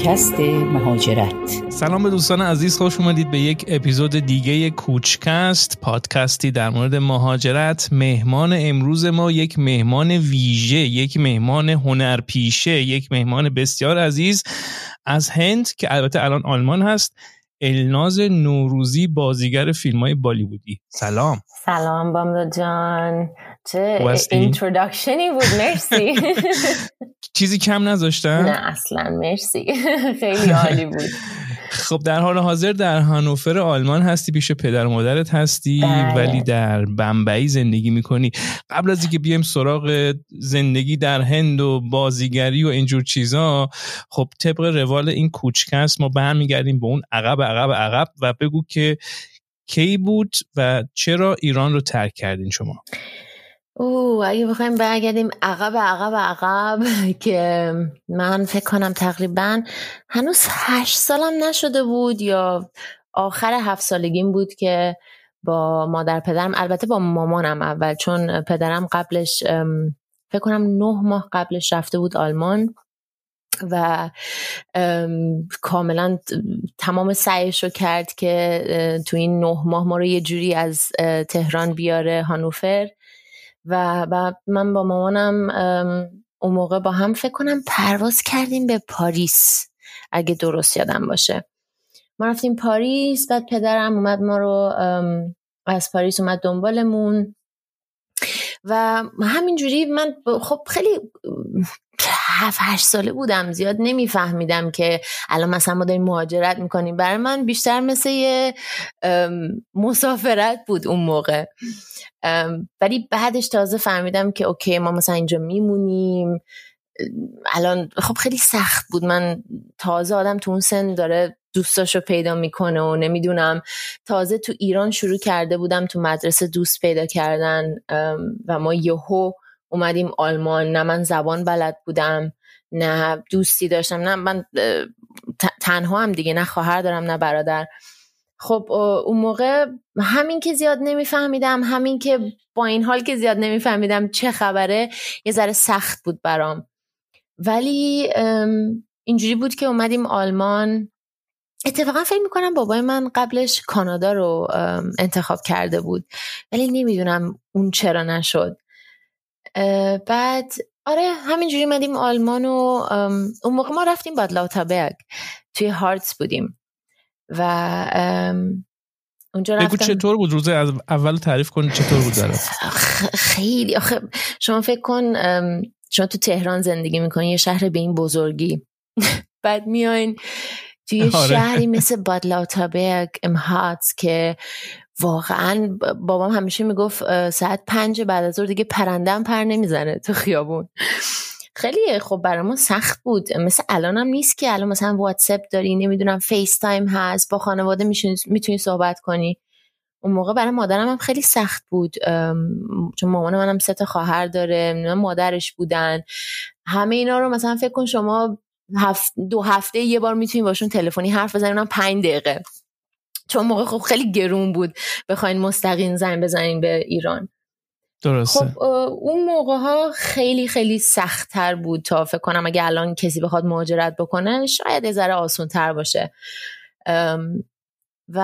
پادکست مهاجرت. سلام به دوستان عزیز خوش اومدید به یک اپیزود دیگه کوچکست پادکستی در مورد مهاجرت. مهمان امروز ما یک مهمان ویژه یک مهمان هنرپیشه یک مهمان بسیار عزیز. از هند که البته الان آلمان هست الناز نوروزی بازیگر فیلم های بالیوودی. سلام. سلام بامداد جان. چه اینترودکشنی بود مرسی چیزی کم نذاشتن؟ نه اصلا مرسی. خیلی عالی بود. خب در حال حاضر در هانوفر آلمان هستی پیش پدر و مادرت هستی بله. ولی در بمبئی زندگی می‌کنی. قبل از اینکه بیایم سراغ زندگی در هند و بازیگری و اینجور چیزا خب طبق روال این کوچکست ما برمیگردیم به اون عقب عقب عقب و بگو که کی بود و چرا ایران رو ترک کردین شما؟ او اگه بخوایم برگردیم عقب عقب عقب که من فکر کنم تقریبا هنوز هشت سالم نشده بود یا آخر هفت سالگیم بود که با مادر پدرم البته با مامانم اول چون پدرم قبلش فکر کنم نه ماه قبلش رفته بود آلمان و کاملا تمام سعیش رو کرد که تو این نه ماه ما رو یه جوری از تهران بیاره هانوفر. و بعد من با مامانم اون موقع با هم فکر کنم پرواز کردیم به پاریس اگه درست یادم باشه. ما رفتیم پاریس بعد پدرم اومد ما رو از پاریس اومد دنبالمون. و همینجوری من خب خیلی هفت هشت ساله بودم زیاد نمیفهمیدم که الان مثلا ما داریم مهاجرت می‌کنیم. برای من بیشتر مثل یه مسافرت بود اون موقع. ولی بعدش تازه فهمیدم که اوکی ما مثلا اینجا میمونیم. الان خب خیلی سخت بود. من تازه آدم تو اون سن داره دوستاشو پیدا می‌کنه و نمی‌دونم. تازه تو ایران شروع کرده بودم تو مدرسه دوست پیدا کردن و ما یهو اومدیم آلمان. نه من زبان بلد بودم نه دوستی داشتم نه من تنها هم دیگه نه خواهر دارم نه برادر. خب اون موقع همین که زیاد نمیفهمیدم همین که با این حال که زیاد نمیفهمیدم چه خبره یه ذره سخت بود برام. ولی اینجوری بود که اومدیم آلمان. اتفاقا فکر می‌کنم بابای من قبلش کانادا رو انتخاب کرده بود. ولی نمی‌دونم اون چرا نشد. بعد آره همینجوری مدیم آلمان و اون موقع ما رفتیم بادلاوتابرگ توی هارتس بودیم. و اونجا رفتم. چطور بود؟ روز اول تعریف کن چطور بود داره خیلی. آخه شما فکر کن شما تو تهران زندگی می‌کنی یه شهر به این بزرگی. بعد میاین توی آره. شهری مثل بادلاوتابرگ امهاتس که واقعا بابام همیشه می‌گفت ساعت پنج بعد از ظهر دیگه پرندم پر نمی‌زنه تو خیابون. خیلی خب برای ما سخت بود. مثل الان هم نیست که الان مثلا واتساپ داری نمی‌دونم فیس تایم هست با خانواده می‌تونی صحبت کنی. اون موقع برای مادرم هم خیلی سخت بود. چون مامان منم سه تا خواهر داره مادرش بودن. همه اینا رو مثلا فکر کن شما دو هفته یه بار می‌تونی باشون تلفنی حرف بزنی اونم پنج دقیقه. چون موقع خب خیلی گرون بود بخواین مستقیم زنگ بزنین به ایران. درسته. خب اون موقع ها خیلی خیلی سختتر بود تا فکر کنم اگه الان کسی بخواد مهاجرت بکنه شاید یه ذره آسون تر باشه و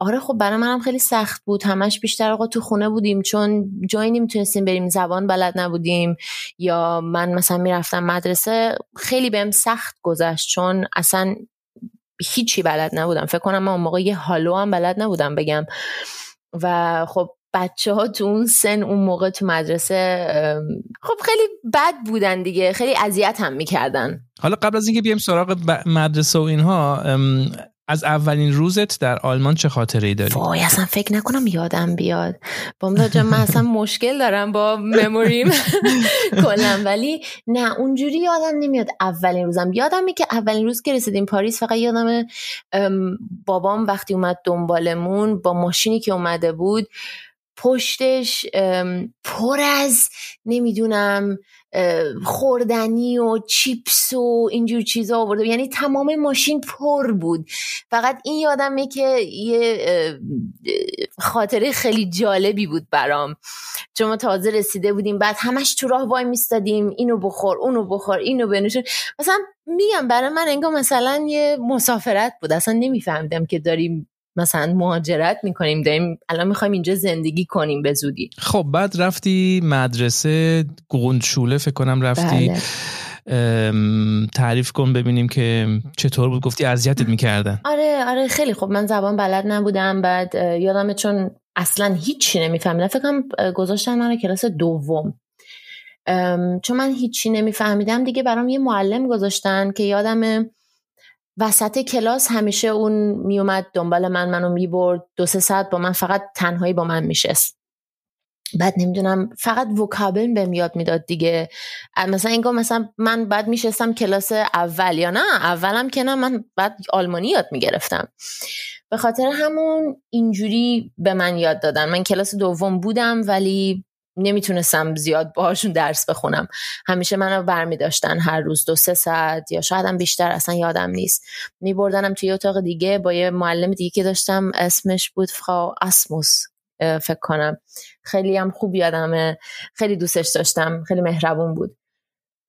آره خب برای منم خیلی سخت بود. همش بیشتر آقا تو خونه بودیم چون جایی نمی‌تونستیم بریم زبان بلد نبودیم یا من مثلا می‌رفتم مدرسه خیلی بهم سخت گذشت چون اصلا هیچی بلد نبودم. فکر کنم من اون موقع یه حالو هم بلد نبودم بگم. و خب بچه ها تو اون سن اون موقع تو مدرسه خب خیلی بد بودن دیگه. خیلی اذیت هم می‌کردن. حالا قبل از اینکه بیایم سراغ مدرسه و اینها از اولین روزت در آلمان چه خاطره داری؟ وای اصلا فکر نکنم یادم بیاد. بامداد جان من اصلا مشکل دارم با مموریم. کلا ولی نه اونجوری یادم نمیاد اولین روزم. یادم که اولین روز که رسیدیم پاریس فقط یادم بابام وقتی اومد دنبالمون با ماشینی که اومده بود پشتش پر از نمی‌دونم خوردنی و چیپس و اینجور چیزا آورده یعنی تمام ماشین پر بود. فقط این یادمه که یه خاطره خیلی جالبی بود برام. چون ما تازه رسیده بودیم بعد همش تو راه وای میستادیم. اینو بخور اونو بخور اینو بنوشون. مثلا میگم برای من انگار مثلا یه مسافرت بود. اصلا نمیفهمیدم که داریم مثلا مهاجرت می‌کنیم داریم الان می‌خوایم اینجا زندگی کنیم به زودی. خب بعد رفتی مدرسه گوندشوله فکر کنم رفتی. بله. تعریف کن ببینیم که چطور بود گفتی اذیتت می‌کردن. آره آره خیلی خب من زبان بلد نبودم بعد یادمه چون اصلا هیچی نمیفهمیدم. فکر کنم گذاشتن من کلاس دوم. چون من هیچی نمیفهمیدم دیگه برام یه معلم گذاشتن که یادم وسط کلاس همیشه اون میومد دنبال من منو می‌برد. دو سه ساعت با من فقط تنهایی با من میشست. بعد نمی‌دونم فقط وکابل بهم یاد می‌داد دیگه. مثلا اینگاه مثلا من بعد میشستم کلاس اول یا نه؟ اولم که نه من بعد آلمانی یاد می‌گرفتم. به خاطر همون اینجوری به من یاد دادن. من کلاس دوم بودم ولی نمی‌تونستم زیاد باهاشون درس بخونم. همیشه منو برمی داشتن هر روز دو سه ساعت یا شاید هم بیشتر اصلا یادم نیست. میبردنم توی اتاق دیگه با یه معلم دیگه که داشتم اسمش بود فراو اسموس فکر کنم. خیلی هم خوب یادمه. خیلی دوستش داشتم. خیلی مهربون بود.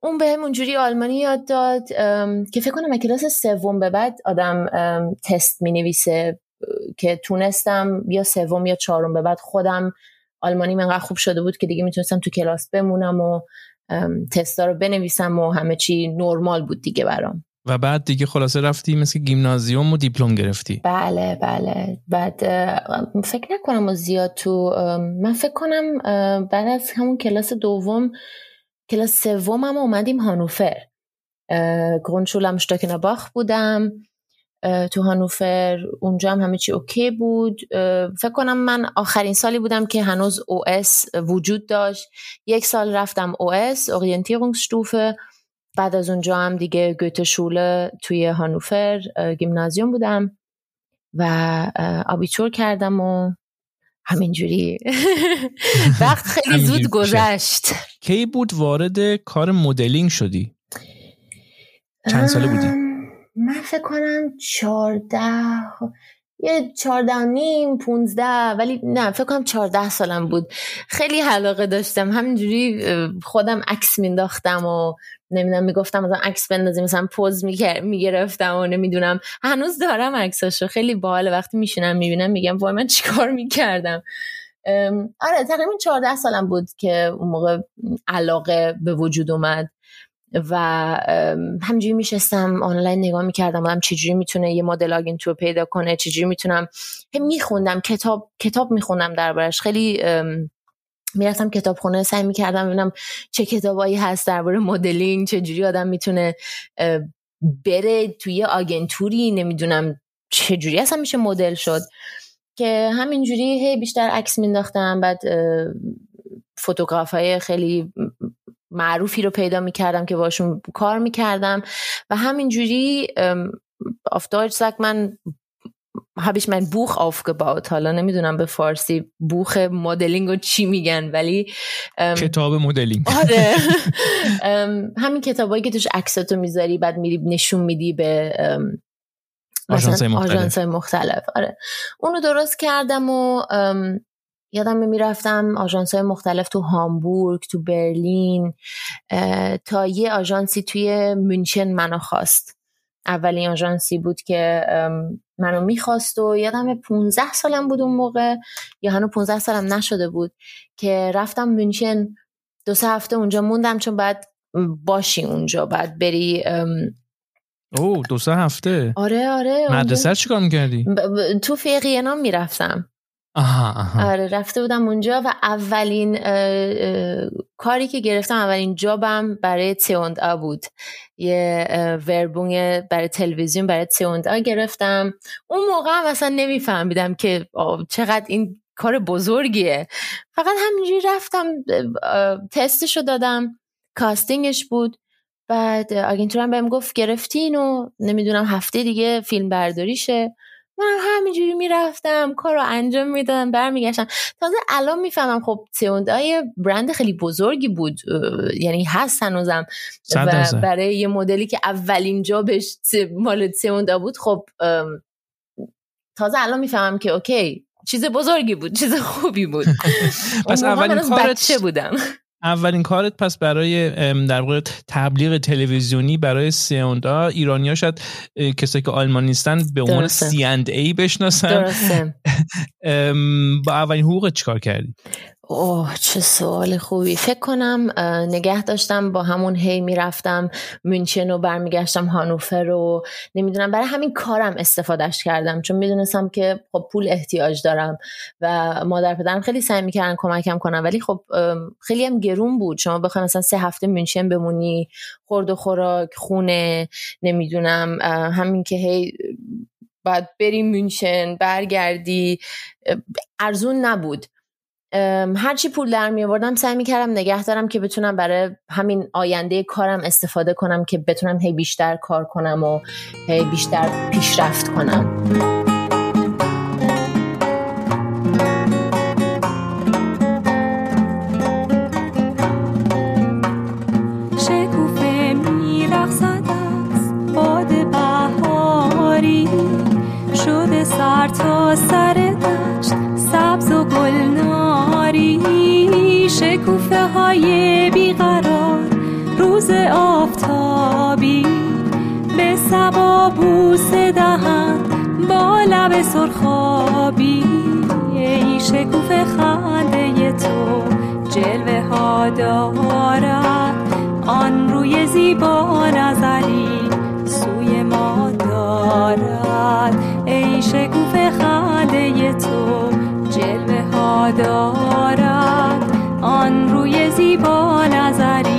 اون بهم اونجوری آلمانی یاد داد که فکر کنم کلاس سوم به بعد آدم تست می نویسه که تونستم یا سوم یا چهارم به بعد خودم آلمانی من خوب شده بود که دیگه می‌تونستم تو کلاس بمونم و تستا رو بنویسم و همه چی نرمال بود دیگه برام. و بعد دیگه خلاصه رفتی مثل گیمنازیوم و دیپلم گرفتی. بله بله. بعد فکر نکنم و زیاد تو من فکر کنم بعد از همون کلاس دوم کلاس سوم هم اومدیم هانوفر. Grundschule م باخ بودم. تو هانوفر اونجا هم همه چی okay بود. فکر کنم من آخرین سالی بودم که هنوز OS وجود داشت. یک سال رفتم OS Orientierungsstufe بعد از اونجا هم دیگه Goetheschule توی هانوفر Gymnasium بودم و Abitur کردم و همینجوری. وقت خیلی زود گذشت. کی بود وارد کار مدلینگ شدی؟ چند ساله بودی؟ من فکر کنم چارده یه چارده نیم پونزده ولی نه فکر کنم چارده سالم بود. خیلی علاقه داشتم. همینجوری خودم عکس مینداختم و نمی‌دونم می‌گفتم مثلا عکس بندازیم مثلا پوز می‌گرفتم و نمی‌دونم. هنوز دارم عکساشو. خیلی باحال وقتی میشینم می‌بینم میگم وای من چیکار می‌کردم. آره تقریبا 14 سالم بود که اون موقع علاقه به وجود اومد. و همجوری میشستم آنلاین نگاه می‌کردم بودم چجوری می‌تونه یه مدل آگنتور پیدا کنه چجوری می‌تونم میخوندم کتاب کتاب میخوندم دربارش. خیلی می‌رفتم کتابخونه سعی می‌کردم ببینم چه کتابایی هست درباره مدلینگ چجوری آدم می‌تونه بره توی آگنتوری نمی‌دونم چجوری اصلا میشه مدل شد. که همینجوری هی بیشتر عکس مینداختم بعد فوتوگراف های خیلی معروفی رو پیدا می‌کردم که باشون کار می‌کردم. و همینجوری auf Deutsch sagt man habe ich mein Buch aufgebaut. حالا نمی‌دونم به فارسی بوخ مدلینگ رو چی میگن ولی کتاب مدلینگ. آره. همین کتابایی که توش عکساتو می‌ذاری بعد میری نشون میدی به آژانس مختلف. مختلف. آره. اونو درست کردم و یادم می‌رفتم آژانس های مختلف تو هامبورگ تو برلین تا یه آژانسی توی مونشن منو خواست. اولین آژانسی بود که منو می‌خواست و یادم 15 سالم بود اون موقع یا هنو 15 سالم نشده بود که رفتم مونشن دو سه هفته اونجا موندم چون بعد باشی اونجا بعد بری او دو سه هفته؟ آره آره مدرسه چیکار می‌کردی؟ تو فیقینا می‌رفتم. آها, آره رفته بودم اونجا و اولین کاری که گرفتم اولین جابم برای تیوند آ بود. یه وربونگ برای تلویزیون برای تیوند آ گرفتم. اون موقع هم اصلا نمیفهمیدم که چقدر این کار بزرگیه. فقط همینجوری رفتم تستشو دادم. کاستینگش بود. بعد آگنتورم بهم گفت گرفتین و نمی‌دونم هفته دیگه فیلم برداریشه. من همینجوری می‌رفتم کار رو انجام می‌دادم برمیگشتم. تازه الان می‌فهمم خب سیوندای برند خیلی بزرگی بود یعنی هست هنوزم. و برای یه مدلی که اولین جابش مال سیوندا بود خب تازه الان می‌فهمم که okay چیز بزرگی بود چیز خوبی بود. پس اولین کارت بودم. اولین کارت پس برای در واقع تبلیغ تلویزیونی برای C und A. ایرانیا شاید کسایی که آلمان نیستن به عنوان C and A بشناسن. با اولین حقوق چیکار کردی؟ اوه چه سوال خوبی. فکر کنم نگه داشتم با همون هی می‌رفتم München و برمیگشتم هانوفر رو. نمی‌دونم برای همین کارم استفادهش کردم چون می‌دونستم که خب پول احتیاج دارم و مادر پدرم خیلی سعی می‌کردن کمکم کنم ولی خب خیلی هم گرون بود. شما بخوای مثلا سه هفته مünchen بمونی خورد و خوراک خونه نمی‌دونم همین که هی بعد بری مünchen برگردی ارزون نبود. هرچی پول در می آوردم سعی می کردم نگه دارم که بتونم برای همین آینده کارم استفاده کنم که بتونم هی بیشتر کار کنم و هی بیشتر پیشرفت کنم. لب سرخابی ای شکوفه خنده تو جلوه ها دارد. آن روی زیبا نظری سوی ما دارد. ای شکوفه خنده تو جلوه ها دارد. آن روی زیبا نظری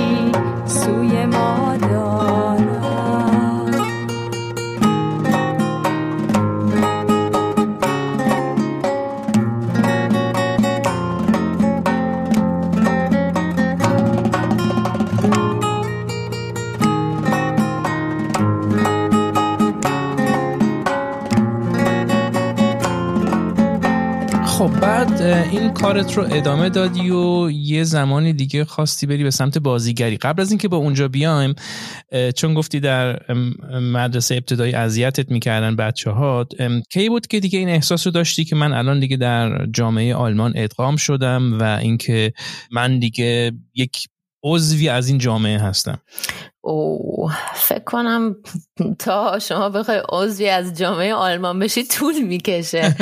این کارت رو ادامه دادی و یه زمانی دیگه خواستی بری به سمت بازیگری. قبل از اینکه با اونجا بیایم چون گفتی در مدرسه ابتدایی اذیتت می‌کردن بچه ها کی بود که دیگه این احساس رو داشتی که من الان دیگه در جامعه آلمان ادغام شدم و اینکه من دیگه یک عضوی از این جامعه هستم؟ او فکر کنم تا شما بخوای عضوی از جامعه آلمان بشی طول می‌کشه.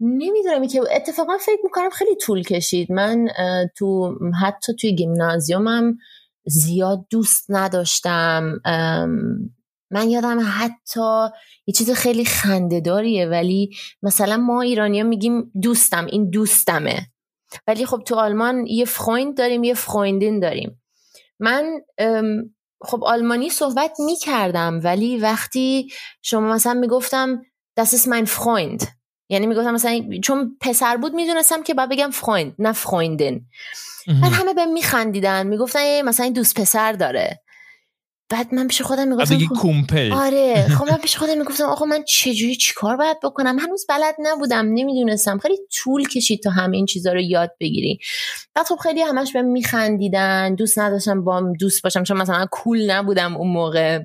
نمی‌دونم که اتفاقا فکر می‌کنم خیلی طول کشید. من تو حتی توی گیمنازیومم زیاد دوست نداشتم. من یادم حتی یه چیز خیلی خندهداریه ولی مثلا ما ایرانی ها میگیم دوستم این دوستمه. ولی خب تو آلمان یه فخویند داریم یه فخویندین داریم. من خب آلمانی صحبت می کردم ولی وقتی شما مثلا می‌گفتم das ist mein Freund. یعنی می‌گفتم مثلا چون پسر بود می‌دونستم که باید بگم فخویند نه فخویندن بعد همه به میخندیدن می‌گفتن مثلا این دوست پسر داره. بعد من پیش خودم می‌گفتم خب کومپل آره. خب من پیش خودم می‌گفتم آقا من چجوری چیکار باید بکنم؟ هنوز بلد نبودم نمی‌دونستم. خیلی طول کشید تا همه این چیزا رو یاد بگیری. بعد خب خیلی همش به میخندیدن دوست نداشتم با دوست باشم چون مثلا کول نبودم اون موقع.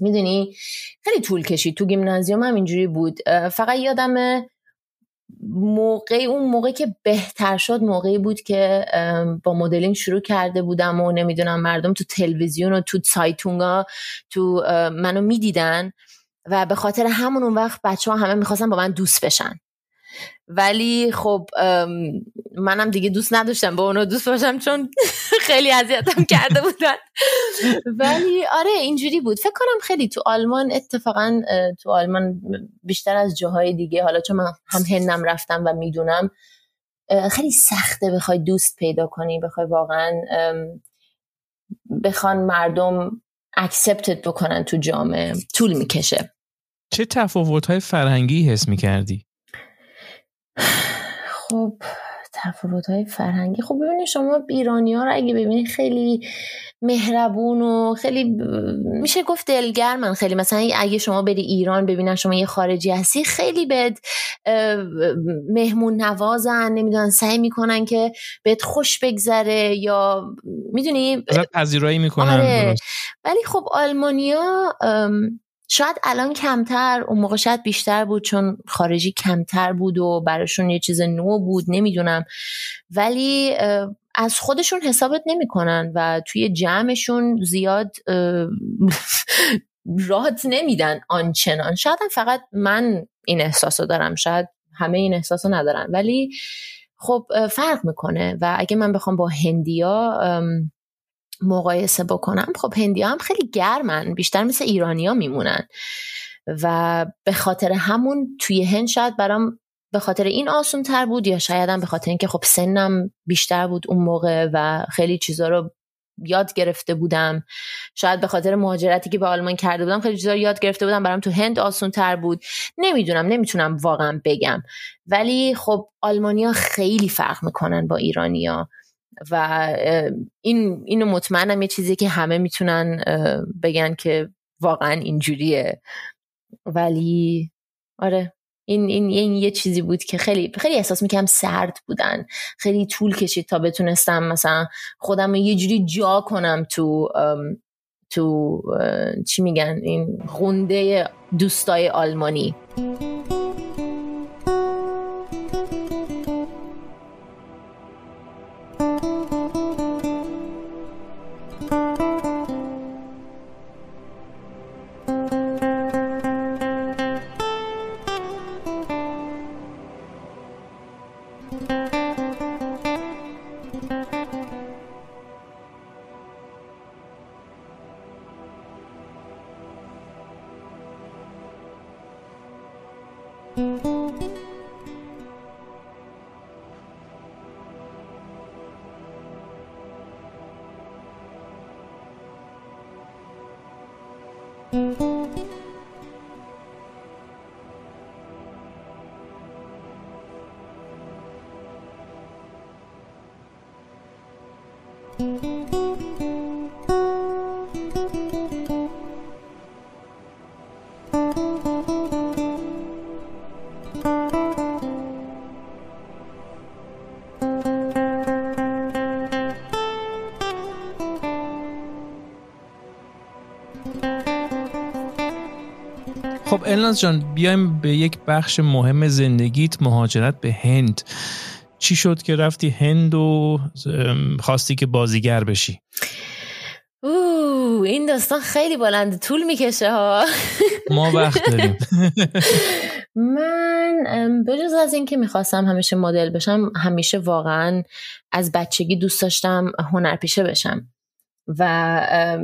می‌دونی؟ خیلی طول کشید. تو گیمنازیوم هم اینجوری بود. فقط یادم موقع اون موقع که بهتر شد موقعی بود که با مدلینگ شروع کرده بودم و نمی‌دونم مردم تو تلویزیون و تو سایتونگا تو منو می‌دیدن و به خاطر همون اون وقت بچه ها همه می‌خواستن با من دوست بشن. ولی خب منم دیگه دوست نداشتم با اونا دوست باشم چون خیلی اذیتم کرده بودن. ولی آره اینجوری بود. فکر کنم خیلی تو آلمان اتفاقا تو آلمان بیشتر از جاهای دیگه حالا چون من هم هنم رفتم و می‌دونم خیلی سخته بخوای دوست پیدا کنی بخوای واقعا بخوان مردم اکسپتت بکنن تو جامعه. طول می‌کشه. چه تفاوت های فرهنگی حس می‌کردی؟ خب تفاوت های فرهنگی. خب ببینید شما ایرانی ها رو اگه ببینید خیلی مهربون و خیلی میشه گفت دلگرمن خیلی. مثلا اگه شما بری ایران ببینن شما یه خارجی هستی خیلی بهت مهمون نوازن نمی‌دونن سعی می‌کنن که بهت خوش بگذره یا می‌دونی؟ پذیرایی می‌کنن آره. ولی خب آلمانیا شاید الان کمتر اون موقع شاید بیشتر بود چون خارجی کمتر بود و براشون یه چیز نو بود نمی‌دونم. ولی از خودشون حسابت نمی‌کنن و توی جمعشون زیاد رات نمیدن آنچنان. شاید فقط من این احساس دارم شاید همه این احساس ندارن. ولی خب فرق می‌کنه. و اگه من بخوام با هندیا مقایسه بکنم خب هندی هم خیلی گرمن بیشتر مثل ایرانیا میمونن. و به خاطر همون توی هند شاید برام به خاطر این آسون تر بود یا شاید هم به خاطر اینکه خب سنم بیشتر بود اون موقع و خیلی چیزا رو یاد گرفته بودم. شاید به خاطر مهاجرتی که به آلمان کرده بودم خیلی چیزا رو یاد گرفته بودم برام تو هند آسون تر بود. نمی‌دونم نمی‌تونم واقعا بگم. ولی خب آلمانیا خیلی فرق می‌کنن با ایرانیا و این اینو مطمئنم یه چیزی که همه می‌تونن بگن که واقعا اینجوریه. ولی آره این, این, این یه چیزی بود که خیلی خیلی احساس می‌کنم سرد بودن. خیلی طول کشید تا بتونستم مثلا خودم یه جوری جا کنم تو تو چی میگن این غنده دوستای آلمانی. الناز جان بیایم به یک بخش مهم زندگیت مهاجرت به هند. چی شد که رفتی هند و خواستی که بازیگر بشی؟ اوه این داستان خیلی بلند طول می‌کشه ها. ما وقت داریم. من بجز از اینکه می‌خواستم همیشه مدل بشم همیشه واقعا از بچگی دوست داشتم هنرپیشه بشم. و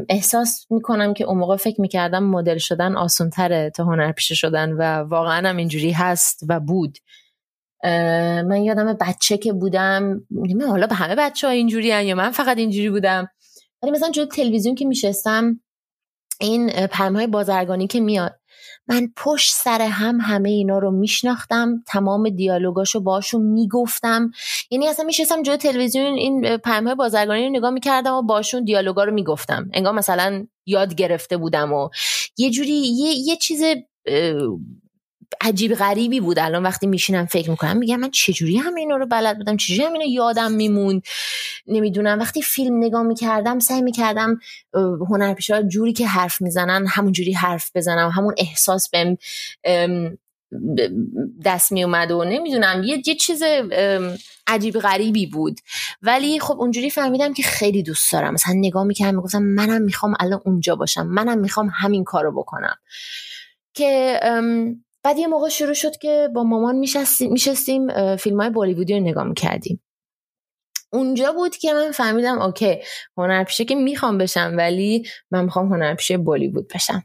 احساس می‌کنم که اون موقع فکر می‌کردم مدل شدن آسون تره تا هنرپیشه شدن و واقعا هم اینجوری هست و بود. من یادم بچه که بودم حالا به همه بچه ها اینجوری یا من فقط اینجوری بودم ولی مثلا جلو تلویزیون که میشستم این پرمه های بازرگانی که میاد من پشت سر هم همه اینا رو میشناختم تمام دیالوگاشو باشون می‌گفتم. یعنی اصلا میشستم جلوی تلویزیون این پیام بازرگانی رو نگاه می‌کردم و باشون دیالوگا رو می‌گفتم. انگار مثلا یاد گرفته بودم و یه جوری یه, یه چیز عجیب غریبی بود. الان وقتی میشینم فکر می‌کنم میگم من چجوری هم اینا رو بلد بودم؟ چجوری هم اینو یادم میموند؟ نمی‌دونم. وقتی فیلم نگاه می‌کردم سعی می‌کردم هنرپیشه جوری که حرف می‌زنن همون جوری حرف بزنم. همون احساس بهم دست می اومد و نمی‌دونم. یه, یه چیز عجیب غریبی بود. ولی خب اونجوری فهمیدم که خیلی دوست دارم. مثلا نگاه می‌کردم می‌گفتم منم می‌خوام الان اونجا باشم. منم می‌خوام همین کارو بکنم. که بعد یه موقع شروع شد که با مامان میشستیم فیلم های بولیوودی رو نگاه می‌کردیم. اونجا بود که من فهمیدم اوکی هنرپیشه که می‌خوام بشم ولی من می‌خوام هنرپیشه بولیوود بشم.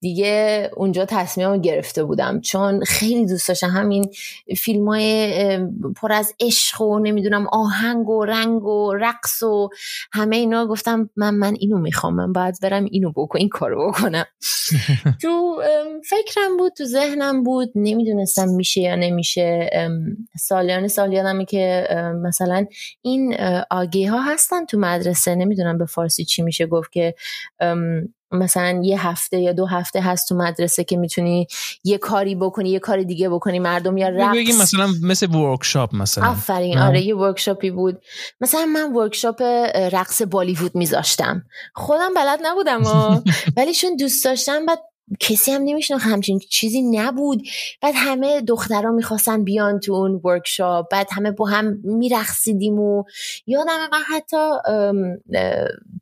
دیگه اونجا تصمیمم گرفته بودم. چون خیلی دوست داشتم همین فیلم های پر از عشق و نمی‌دونم آهنگ و رنگ و رقص و همه اینا. گفتم من من اینو می‌خوام. من باید برم اینو بکن این کارو بکنم. تو فکرم بود تو ذهنم بود نمی‌دونستم میشه یا نمیشه. سالیان سال یادمه که مثلا این AG ها هستن تو مدرسه. نمی‌دونم به فارسی چی میشه گفت که مثلا یه هفته یا دو هفته هست تو مدرسه که می‌تونی یه کاری بکنی یه کار دیگه بکنی مردم یا رقص. بگیم مثلا مثل workshop مثلا. آفرین آره یه workshop ی بود. مثلا من workshop رقص بالیوود میذاشتم. خودم بلد نبودم ولی چون دوست داشتم بعد کسی هم نمیشناخت همچین چیزی نبود. بعد همه دخترها می‌خواستن بیان تو اون ورکشاپ بعد همه با هم میرقصیدیم و یادم من حتی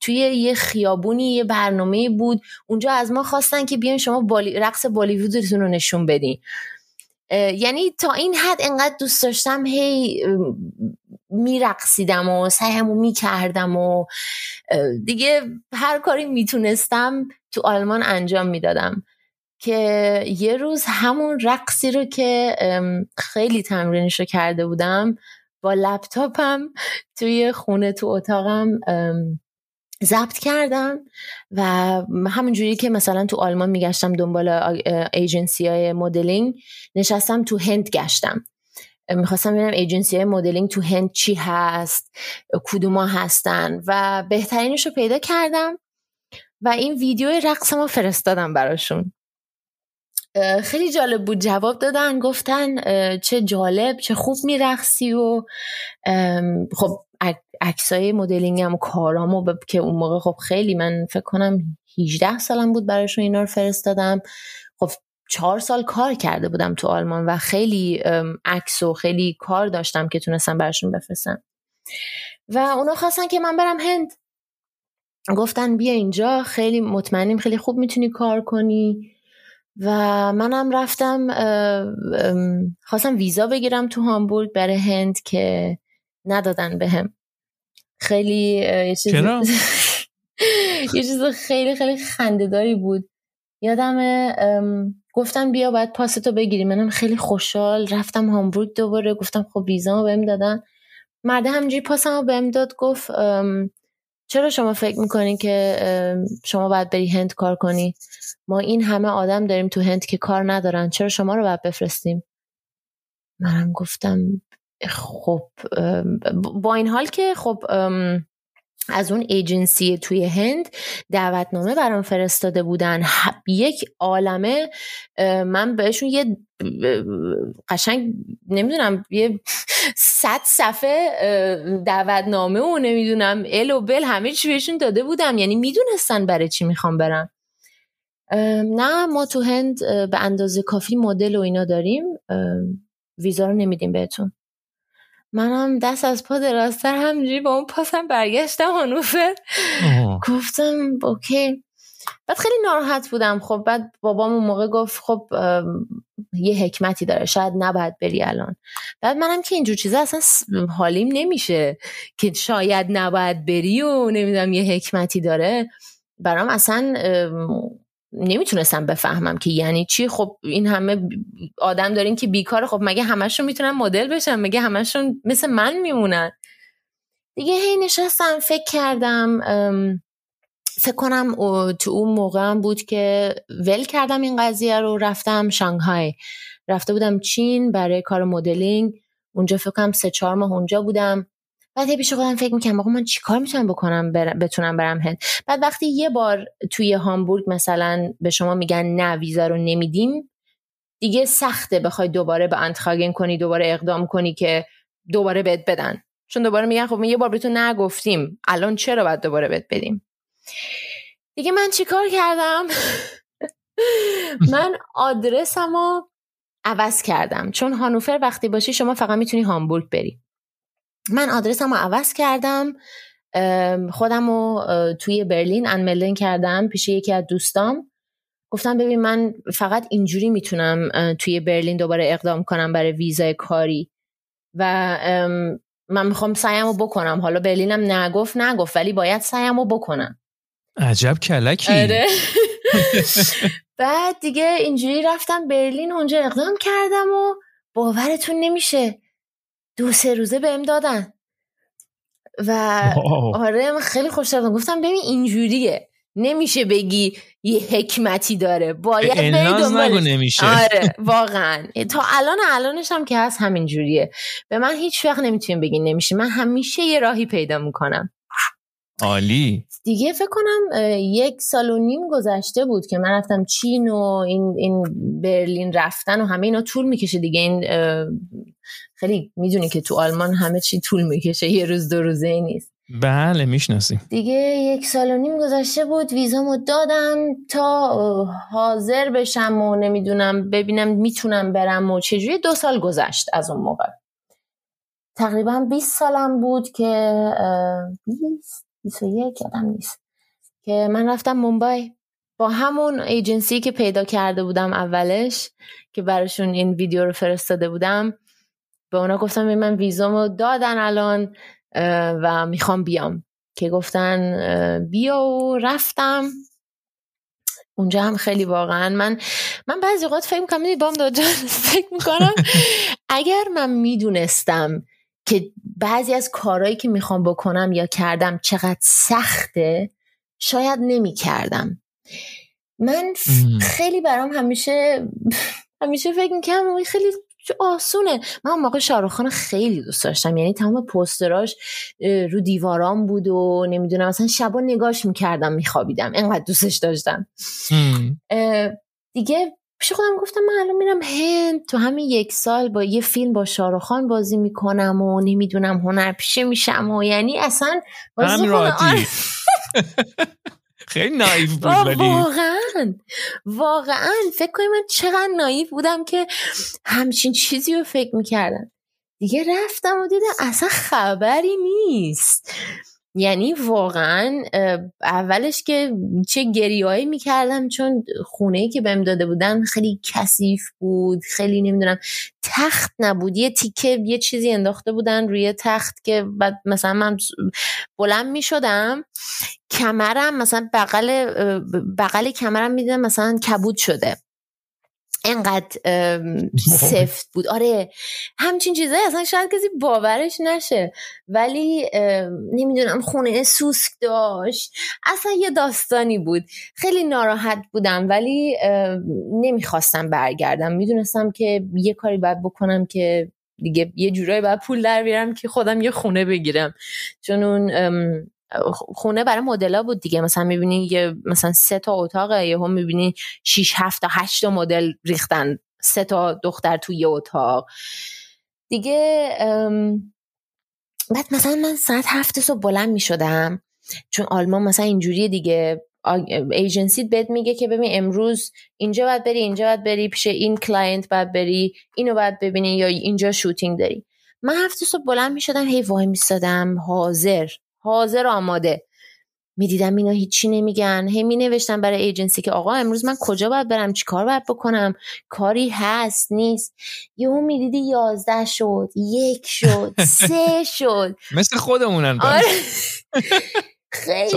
توی یه خیابونی یه برنامه بود. اونجا از ما خواستن که بیان شما بالی، رقص بالیوودتون رو نشون بدین. یعنی تا این حد انقدر دوست داشتم هی میرقصیدم و سعیمو می‌کردم و دیگه هر کاری می‌تونستم تو آلمان انجام می‌دادم که یه روز همون رقصی رو که خیلی تمرینش رو کرده بودم با لپتاپم توی خونه تو اتاقم ضبط کردم و همونجوری که مثلا تو آلمان میگشتم دنبال ایجنسی های مدلینگ نشستم تو هند گشتم. می‌خواستم ببینم ایجنسی های مدلینگ تو هند چی هست کدوما هستن و بهترینش رو پیدا کردم. و این ویدیو رقص ما فرستادم براشون. خیلی جالب بود. جواب دادن گفتن چه جالب چه خوب میرقصی و خب عکسای مدلینگم و کارامو که اون موقع خب خیلی من فکر کنم 18 سالم بود براشون اینا رو فرستادم. خب چهار سال کار کرده بودم تو آلمان و خیلی عکس و خیلی کار داشتم که تونستم براشون بفرستم. و اونا خواستن که من برم هند. گفتن بیا اینجا خیلی مطمئنیم خیلی خوب می‌تونی کار کنی. و منم رفتم خواستم ویزا بگیرم تو هامبورگ برای هند که ندادن بهم. خیلی یه چیز یه چیز خیلی خیلی خندهداری بود. یادم گفتن بیا باید پاستو بگیری. منم خیلی خوشحال رفتم هامبورگ دوباره. گفتم خب ویزا بهم دادن. مرد همجوری پاسم بهم داد گفت چرا شما فکر می‌کنین که شما باید بری هند کار کنی؟ ما این همه آدم داریم تو هند که کار ندارن. چرا شما رو باید بفرستیم؟ منم گفتم خب با این حال که خب از اون ایجنسی توی هند دعوتنامه برام فرستاده بودن. یک عالمه من بهشون یه قشنگ نمی‌دونم یه صد صفحه دعوتنامه و نمی‌دونم ال و بل همه چی بهشون داده بودم. یعنی می‌دونستن برای چی می‌خوام برم. نه ما تو هند به اندازه کافی مدل و اینا داریم. ویزا رو نمیدیم بهتون. منم دست از پا دراستر همجوری با اون پاسم برگشتم هنوفر گفتم اوکی. بعد خیلی ناراحت بودم. خب بعد بابام اون موقع گفت خب یه حکمتی داره. شاید نباید بری الان. بعد منم که اینجور چیزا اصلا حالیم نمیشه که شاید نباید بری و نمی‌دونم یه حکمتی داره. برام اصلا نمی‌تونستم بفهمم که یعنی چی. خب این همه آدم دارین که بیکار خب مگه همشون می‌تونن مدل بشن؟ مگه همشون مثل من میمونن؟ دیگه هی نشستم فکر کردم فکر کنم تو اون موقع بود که ول کردم این قضیه رو. رفتم شانگهای. رفته بودم چین برای کار مدلینگ. اونجا فکر کنم سه چهار ماه اونجا بودم. بعد پیش خودم فکر می‌کنم آقا من چیکار می‌تونم بکنم بتونم برم هند؟ بعد وقتی یه بار توی هامبورگ مثلا به شما میگن نه ویزا رو نمیدیم دیگه سخته بخوای دوباره به انتخاگن کنی دوباره اقدام کنی که دوباره بهت بدن. چون دوباره میگن خب ما یه بار بهتون نگفتیم الان چرا باید دوباره بهت بدیم؟ دیگه من چیکار کردم؟ من آدرسم رو عوض کردم. چون هانوفر وقتی باشی شما فقط می‌تونی هامبورگ بری. من آدرسم رو عوض کردم خودم رو توی برلین انملن کردم پیش یکی از دوستام. گفتم ببین من فقط اینجوری می‌تونم توی برلین دوباره اقدام کنم برای ویزای کاری. و من می‌خوام سعیم رو بکنم. حالا برلینم نگفت نگفت ولی باید سعیم رو بکنم. عجب کلکی. آره. بعد دیگه اینجوری رفتم برلین اونجا اقدام کردم و باورتون نمیشه. دو سه روزه بهم دادن. و آره من خیلی خوش گفتم ببین اینجوریه. نمیشه بگی یه حکمتی داره. باید بری دنبالش. نمیشه. آره واقعا. تا الان الانش هم که هست همین جوریه. به من هیچ وقت نمی‌تونیم بگین نمیشه. من همیشه یه راهی پیدا می‌کنم. عالی. دیگه فکر کنم یک سال و نیم گذشته بود که من رفتم چین و این, این برلین رفتن و همه اینا طول می‌کشه دیگه. این خیلی می‌دونی که تو آلمان همه چی طول می‌کشه یه روز دو روزه نیست. بله می‌شناسیم دیگه یک سال و نیم گذشته بود ویزامو دادم تا حاضر بشم و نمی‌دونم ببینم می‌تونم برم و چجوری. دو سال گذشت از اون موقع. تقریبا 20 سالم بود که 20 21 یادم نیست. که من رفتم مومبای با همون ایجنسی که پیدا کرده بودم اولش که براشون این ویدیو رو فرستاده بودم به اونا گفتم من ویزامو دادن الان و می‌خوام بیام. که گفتن بیا و رفتم. اونجا هم خیلی واقعا من من بعضی اوقات فکر می‌کنم بام فکر می‌کنم. اگر من می‌دونستم که بعضی از کارهایی که می‌خوام بکنم یا کردم چقدر سخته شاید نمی‌کردم. من خیلی برام همیشه همیشه فکر می‌کنم خیلی آسونه. من اون موقع شاروخان خیلی دوست داشتم. یعنی تمام پوستراش رو دیوارام بود و نمی‌دونم مثلا شبا نگاش می‌کردم میخوابیدم. انقدر دوستش داشتم. دیگه پیش خودم گفتم من الان میرم هند. تو همین یک سال با یه فیلم با شاروخان بازی می‌کنم و نمی‌دونم هنر پیشه میشم و یعنی اصلا بازی خیلی نایف بود واقعا. واقعا. فکر کنی من چقدر نایف بودم که همچین چیزی رو فکر می‌کردم. دیگه رفتم و دیدم اصلا خبری نیست. یعنی واقعا اولش که چه گریایی می‌کردم چون خونه که بهم داده بودن خیلی کثیف بود خیلی نمی‌دونم تخت نبود. یه تیکه یه چیزی انداخته بودن روی تخت که بعد مثلا من بلند می‌شدم کمرم مثلا بغل بغل کمرم می‌دیدم مثلا کبود شده. انقدر سفت بود. آره همچین چیزایی اصلا شاید کسی باورش نشه. ولی نمی‌دونم خونه سوسک داشت. اصلا یه داستانی بود. خیلی ناراحت بودم ولی نمی‌خواستم برگردم. می‌دونستم که یه کاری باید بکنم که دیگه یه جورایی باید پول در بیارم که خودم یه خونه بگیرم. چون اون خونه برای مدلا بود دیگه. مثلا می‌بینی یه مثلا سه تا اتاقه یه هم می‌بینی 6 7 تا 8 تا مدل ریختن. سه تا دختر توی یه اتاق. دیگه بعد مثلا من ساعت هفت صبح بلند می‌شدم. چون آلمان مثلا اینجوریه دیگه. ایجنسی بهت میگه که ببین امروز اینجا باید بری اینجا باید بری پیش این client باید بری اینو باید ببینی یا اینجا shooting داری. من هفت صبح بلند می‌شدم هی وای میستادم حاضر. حاضر آماده. می‌دیدم اینا هیچی نمیگن. هی می نوشتم برای ایجنسی که آقا امروز من کجا باید برم؟ چی کار باید بکنم؟ کاری هست نیست. یهو می‌دیدی یازده شد یک شد سه شد. مثل خودمونن آره. خیلی.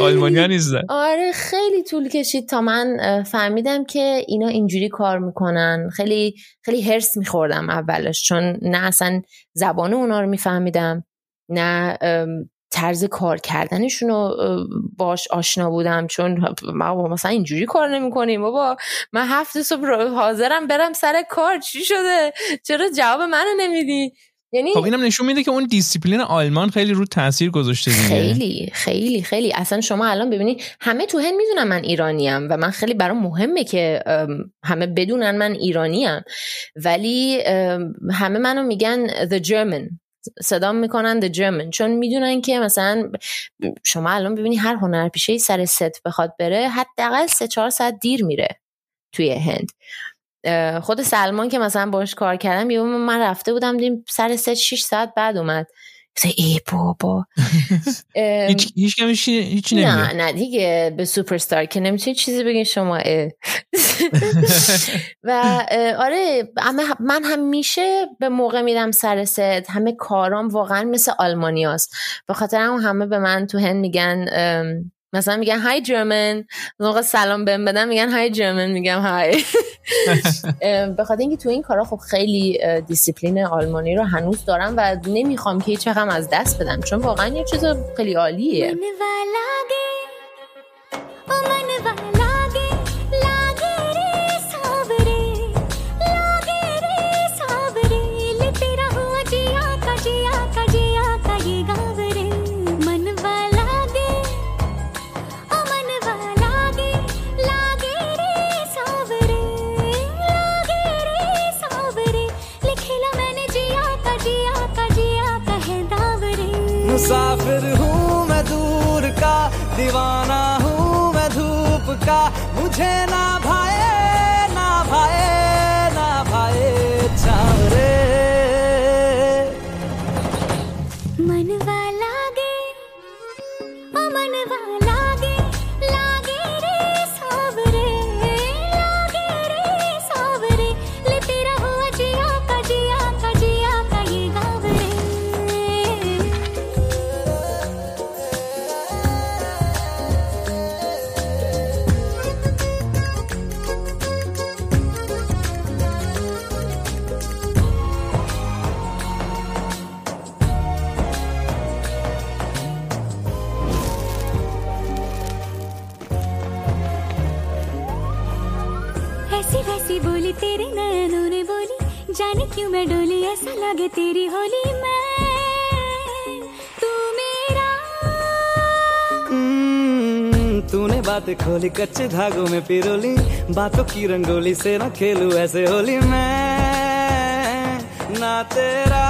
آره خیلی طول کشید تا من فهمیدم که اینا اینجوری کار می‌کنن. خیلی خیلی هرس میخوردم اولش چون نه اصلا زبان اونا رو میفهمیدم نه طرز کار کردنشون رو باش آشنا بودم چون ما مثلا اینجوری کار نمی‌کنیم بابا. من هفته صبح حاضرم برم سر کار چی شده؟ چرا جواب منو نمیدی؟ یعنی خب اینم نشون میده که اون دیسیپلین آلمان خیلی رو تاثیر گذاشته دیگه. خیلی خیلی خیلی. اصلا شما الان ببینید همه تو هند می‌دونن من ایرانیم و من خیلی برام مهمه که همه بدونن من ایرانیم. ولی همه منو میگن the German. صدا می‌کنن the German. چون می‌دونن که مثلا شما الان ببینی هر هنرپیشه سر ست بخواد بره حداقل سه چهار ساعت دیر میره توی هند. خود سلمان که مثلا باش کار کردم یه من رفته بودم دیم سر ست 6 ساعت بعد اومد. ای بابا هیچ هیچ هیچ نه نه دیگه به سوپرستار که نمی‌تونی چیزی بگین شما و آره من همیشه به موقع میرم سر ست همه کارام واقعا مثل آلمانیاست. به خاطر هم همه به من تو هند میگن مثلا میگن hi German موقع سلام بهم بدن میگن hi German میگم hi به خاطر اینکه تو این کارا خب خیلی دیسیپلین آلمانی رو هنوز دارم و نمی‌خوام که هیچ از دست بدم چون واقعا یه چیز خیلی عالیه. दीवाना हूँ मैं धूप का मुझे ना क्यों मैं डोली ऐसा लगे तेरी होली मैं। तू मेरा। हम्म, तूने बात खोली कच्चे धागों में पिरोली बातों की रंगोली से ना खेलू ऐसे होली मैं। ना तेरा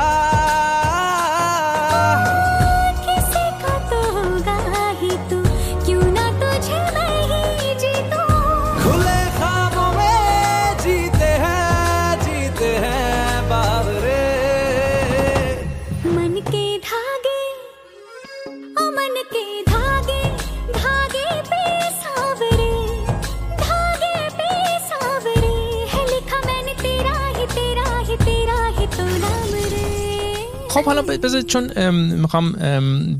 خب حالا بذارید چون می‌خوام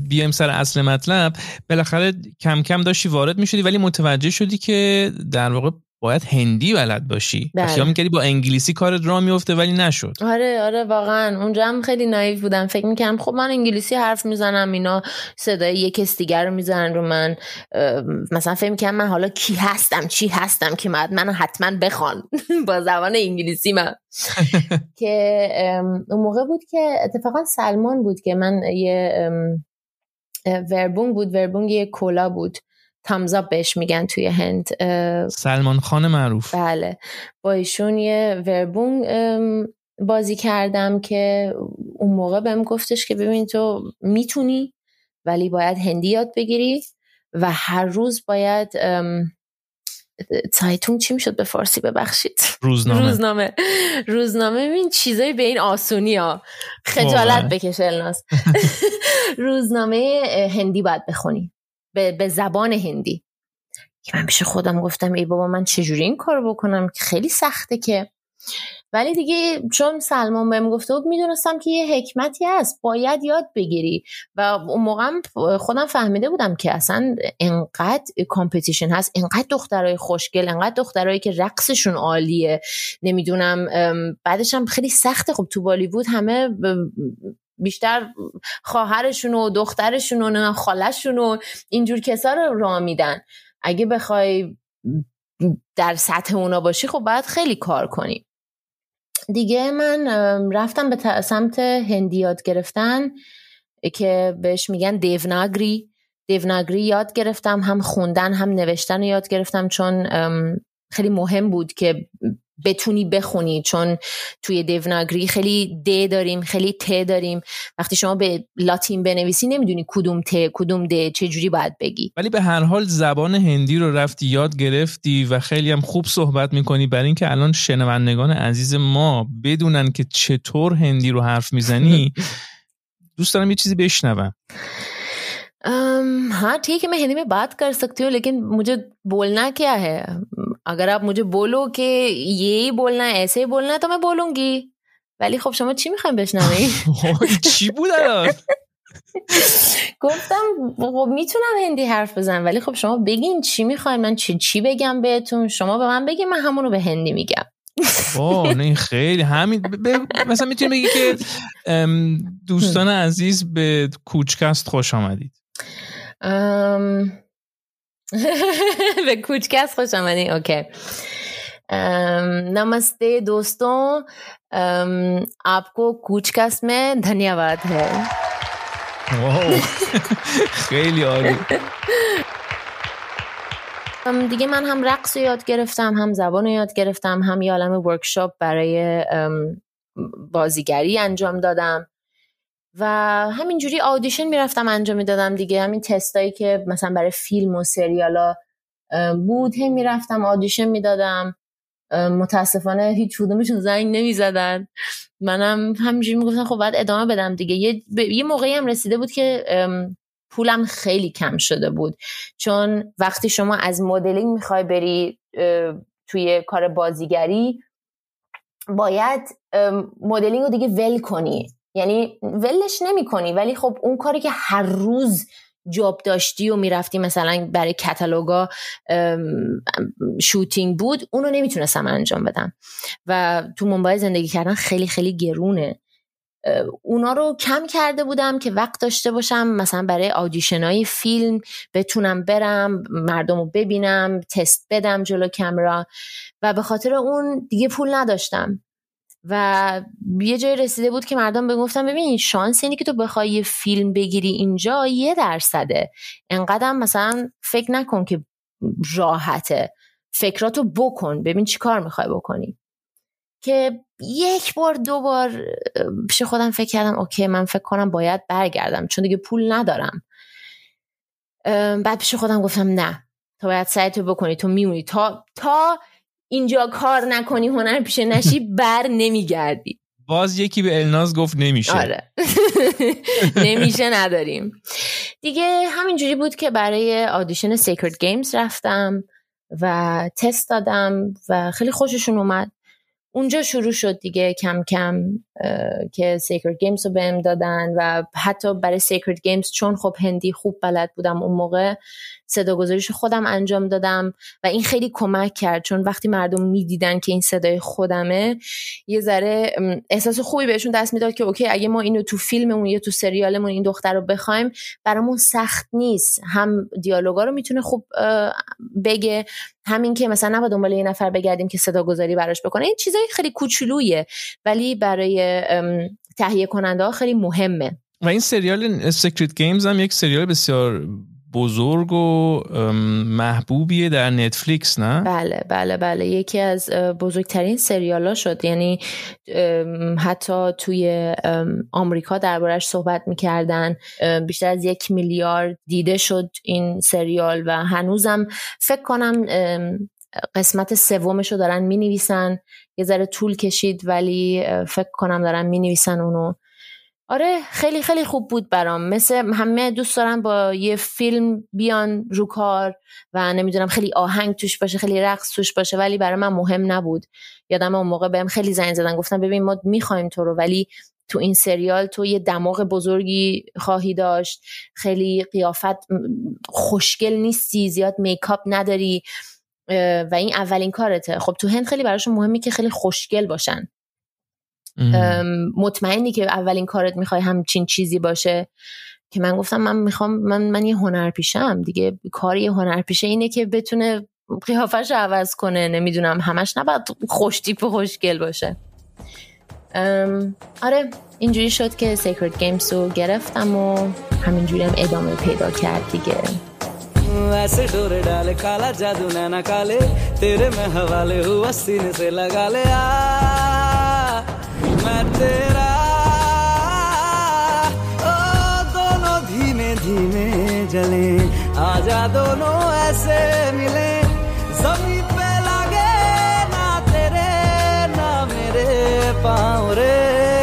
بیایم سر اصل مطلب. بالاخره کم کم داشتی وارد می‌شدی ولی متوجه شدی که در واقع باید هندی بلد باشی. بله. خیال می‌کردی با انگلیسی کارت را میفته ولی نشد. آره آره واقعا. اونجا هم خیلی نایف بودم. فکر می‌کنم خب من انگلیسی حرف می‌زنم اینا صدای یک کس دیگر رو می‌زنن رو من. مثلا فکر می‌کنم من حالا کی هستم چی هستم که من حتما بخوان. با زبان انگلیسی من. که اون موقع بود که اتفاقا سلمان بود که من یه وربونگ بود. وربونگ یه کولا بود. تامزاب بهش میگن توی هند سلمان خان معروف. بله. با ایشون یه وربونگ بازی کردم که اون موقع بهم گفتش که ببین تو می‌تونی ولی باید هندی یاد بگیری و هر روز باید سایتون چی می‌شد به فارسی ببخشید؟ روزنامه. روزنامه. روزنامه. ببین چیزایی به این آسونی ها خجالت بکش الناس. روزنامه هندی باید بخونی. به, به زبان هندی. که من پیش خودم گفتم ای بابا من چجوری این کار بکنم؟ که خیلی سخته که. ولی دیگه چون سلمان بهم گفته بود می‌دونستم که یه حکمتی هست باید یاد بگیری. و اون موقع خودم فهمیده بودم که اصلا انقدر کامپتیشن هست انقدر دخترای خوشگل انقدر دخترایی که رقصشون عالیه. نمی‌دونم بعدش هم خیلی سخته. خب تو بالیوود همه بیشتر خواهرشون و دخترشون و خالشون و اینجور کسا رو را میدن. اگه بخوای در سطح اونا باشی خب باید خیلی کار کنی. دیگه من رفتم به سمت هندی یاد گرفتن که بهش میگن دیوناگری. دیوناگری یاد گرفتم هم خوندن هم نوشتن رو یاد گرفتم چون خیلی مهم بود که بتونی بخونی چون توی دیوناگری خیلی د داریم خیلی ت داریم وقتی شما به لاتین بنویسی نمیدونی کدوم ت کدوم د چه جوری باید بگی ولی به هر حال زبان هندی رو رفتی یاد گرفتی و خیلی هم خوب صحبت میکنی برای اینکه الان شنوندگان عزیز ما بدونن که چطور هندی رو حرف میزنی دوست دارم یه چیزی بشنوم हाँ ठीक है मैं हिंदी में बात कर सकती हूँ लेकिन मुझे बोलना क्या है اگر آپ مجھے بولو که یہی بولنا ہے ایسه بولنا تو میں بولوں گی ولی خب شما چی می‌خوایم بشنوی چی بود گفتم خب می‌تونم هندی حرف بزنم ولی خب شما بگین چی می‌خواین من چی چی بگم بهتون شما به من بگین من همونو به هندی میگم اوه نه خیلی همین مثلا می‌تونی بگی که دوستان عزیز به کوچکست خوش آمدید به کوچکس خوش آمدین اوکی ام، नमस्ते दोस्तों अम, आपको कूचकस में धन्यवाद है واو. خیلی عالی ام، دیگه من هم رقص رو یاد گرفتم هم زبان رو یاد گرفتم هم یه عالم ورکشاپ برای ام، بازیگری انجام دادم و همینجوری آدیشن می‌رفتم انجام می‌دادم دیگه. همین تستایی که مثلا برای فیلم و سریالا بود. هم می‌رفتم آدیشن می‌دادم. متاسفانه هیچ کدومشون زنگ نمی‌زدن. منم همینجوری می‌گفتم خب باید ادامه بدم دیگه. یه, به یه موقعی هم رسیده بود که پولم خیلی کم شده بود. چون وقتی شما از مدلینگ می‌خوای بری توی کار بازیگری باید مدلینگ رو دیگه ول کنی. یعنی ولش نمی کنی ولی خب اون کاری که هر روز جاب داشتی و می‌رفتی مثلا برای کتالوگا شوتینگ بود اونو نمی‌تونستم انجام بدم و تو منبای زندگی کردن خیلی خیلی گرونه. اونا رو کم کرده بودم که وقت داشته باشم مثلا برای آدیشن های فیلم بتونم برم مردم رو ببینم تست بدم جلو کمرا و به خاطر اون دیگه پول نداشتم. و یه جای رسیده بود که مردم بگفتن ببین شانس اینی که تو بخوای یه فیلم بگیری اینجا یه درصده. انقدرم مثلا فکر نکن که راحته. فکراتو بکن. ببین چی کار می‌خوای بکنی. که یک بار دو بار پیش خودم فکر کردم اوکی من فکر کنم باید برگردم. چون دیگه پول ندارم. بعد پیش خودم گفتم نه. تو باید سعی تو بکنی. تو میمونی. تا تا اینجا کار نکنی هنر پیشه نشی بر نمیگردی. باز یکی به الناز گفت نمیشه. آره. نمیشه نداریم. دیگه همینجوری بود که برای audition Sacred Games رفتم و تست دادم و خیلی خوششون اومد. اونجا شروع شد دیگه کم کم که Sacred Games رو بهم دادن و حتی برای Sacred Games چون خب هندی خوب بلد بودم اون موقع صداگذاریش خودم انجام دادم و این خیلی کمک کرد. چون وقتی مردم می‌دیدن که این صدای خودمه یه ذره احساس خوبی بهشون دست می‌داد که اوکی اگه ما اینو تو فیلممون یا تو سریالمون این دختر رو بخوایم برامون سخت نیست. هم دیالوگا رو می‌تونه خوب بگه همین که مثلا نباید دنبال یه نفر بگردیم که صداگذاری براش بکنه. این چیزای خیلی کوچولویه. ولی برای تهیه کننده ها خیلی مهمه. و این سریال Sacred Games هم یک سریال بسیار بزرگ و محبوبیه در نتفلیکس نه؟ بله بله بله. یکی از بزرگترین سریالا شد. یعنی حتی توی آمریکا دربارش صحبت می‌کردن. بیشتر از یک میلیارد دیده شد این سریال و هنوزم فکر کنم قسمت سومش رو دارن می‌نویسن. یه ذره طول کشید ولی فکر کنم دارن می‌نویسن اونو. آره خیلی خیلی خوب بود برام. مثل همه دوست دارن با یه فیلم بیان رو کار و نمی‌دونم خیلی آهنگ توش باشه خیلی رقص توش باشه ولی برای من مهم نبود. یادم اون موقع بهم خیلی زنگ زدن گفتم ببین ما می‌خوایم تو رو ولی تو این سریال تو یه دماغ بزرگی خواهی داشت. خیلی قیافت خوشگل نیستی زیاد میکاپ نداری. و این اولین کارته. خب تو هند خیلی براشون مهمی که خیلی خوشگل باشن. مطمئنی که اولین کارت می‌خوای همچین چیزی باشه. که من گفتم من می‌خوام من من یه هنرپیشم دیگه کار یه هنرپیشه اینه که بتونه قیافش رو عوض کنه. نمی‌دونم همش نباید خوشتیپ و خوشگل باشه. آره اینجوری شد که Sacred Games رو گرفتم و همینجوری هم ادامه پیدا کرد دیگه. ऐसे डोरे डाले, काला जादू नैना काले, तेरे में हवाले हुआ सीने से लगा ले आ। मैं तेरा, ओ, दोनों धीमे धीमे जले, आजा दोनों ऐसे मिले। ज़मीन पे लागे ना तेरे, ना मेरे पाँव रे।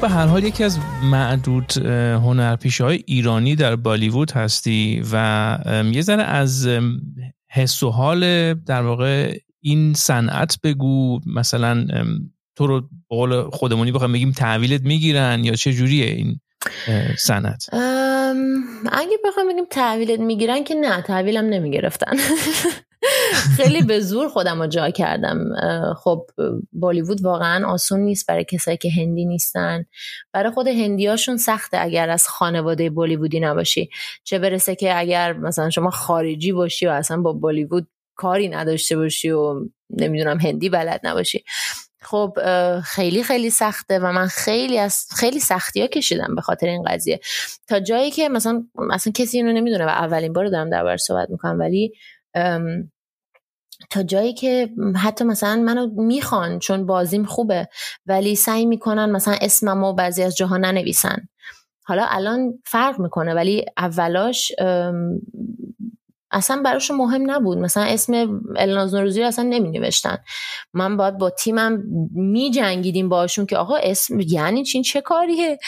به هر حال یکی از معدود هنرپیشه های ایرانی در بالیوود هستی و یه ذره از حس و حال در واقع این صنعت بگو. مثلا تو رو قول خودمونی بخوام بگیم تحویلت می‌گیرن یا چه جوریه این صنعت؟ اگه بخوام بگیم تحویلت می‌گیرن که نه تحویلم نمی‌گرفتن. خیلی به زور خودم رو جا کردم. خب بالیوود واقعا آسون نیست برای کسایی که هندی نیستن. برای خود هندیاشون سخته اگر از خانواده بالیوودی نباشی. چه برسه که اگر مثلا شما خارجی باشی و اصلا با بالیوود کاری نداشته باشی و نمی‌دونم هندی بلد نباشی. خب خیلی خیلی سخته و من خیلی از خیلی سختی ها کشیدم به خاطر این قضیه. تا جایی که مثلا مثلا کسی اینو نمی‌دونه و اولین بار دارم در صحبت می‌کنم ولی تا جایی که حتی مثلا منو می‌خوان چون بازیم خوبه ولی سعی می‌کنن مثلا اسممو بعضی از جاها ننویسن. حالا الان فرق می‌کنه ولی اولاش اصلا براشون مهم نبود. مثلا اسم الناز نوروزی رو اصلا نمی نوشتن من باید با تیمم می جنگیدیم باشون که آقا اسم یعنی چین چه کاریه؟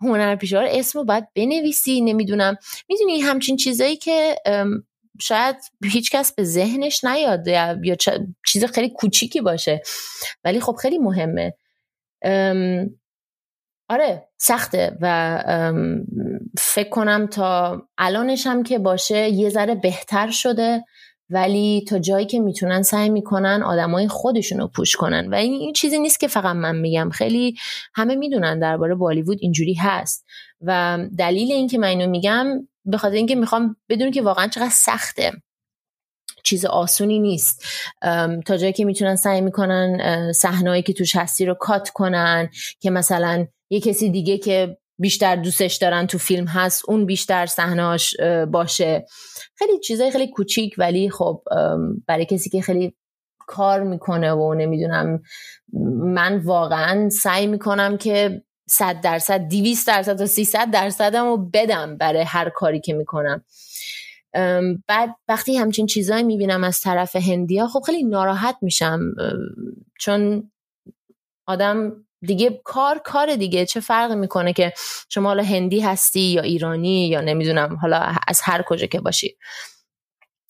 هنرپیشه اسم رو باید بنویسی. نمی‌دونم. می‌دونی همچین چیزایی که شاید هیچکس به ذهنش نیاد یا چیز خیلی کوچیکی باشه. ولی خب خیلی مهمه. آره سخته و فکر کنم تا الانش هم که باشه یه ذره بهتر شده ولی تا جایی که می‌تونن سعی می‌کنن آدمای خودشون رو پوش کنن. و این, چیزی نیست که فقط من میگم. خیلی همه می‌دونن درباره بالیوود اینجوری هست. و دلیل اینکه من اینو میگم به خاطر اینکه می‌خوام بدون که واقعا چقدر سخته. چیز آسونی نیست. تا جایی که می‌تونن سعی می‌کنن صحنه‌ای که توش هستی رو کات کنن که مثلا یه کسی دیگه که بیشتر دوستش دارن تو فیلم هست اون بیشتر صحنهاش باشه. خیلی چیزای خیلی کوچیک ولی خب برای کسی که خیلی کار می‌کنه و نمی‌دونم من واقعا سعی می‌کنم که صد درصد دیویست درصد تا سیصد درصدم رو بدم برای هر کاری که می‌کنم. بعد وقتی همچین چیزایی می‌بینم از طرف هندیا خب خیلی ناراحت میشم چون آدم دیگه کار کار دیگه. چه فرقی می‌کنه که شما حالا هندی هستی یا ایرانی یا نمی‌دونم حالا از هر کجا که باشی.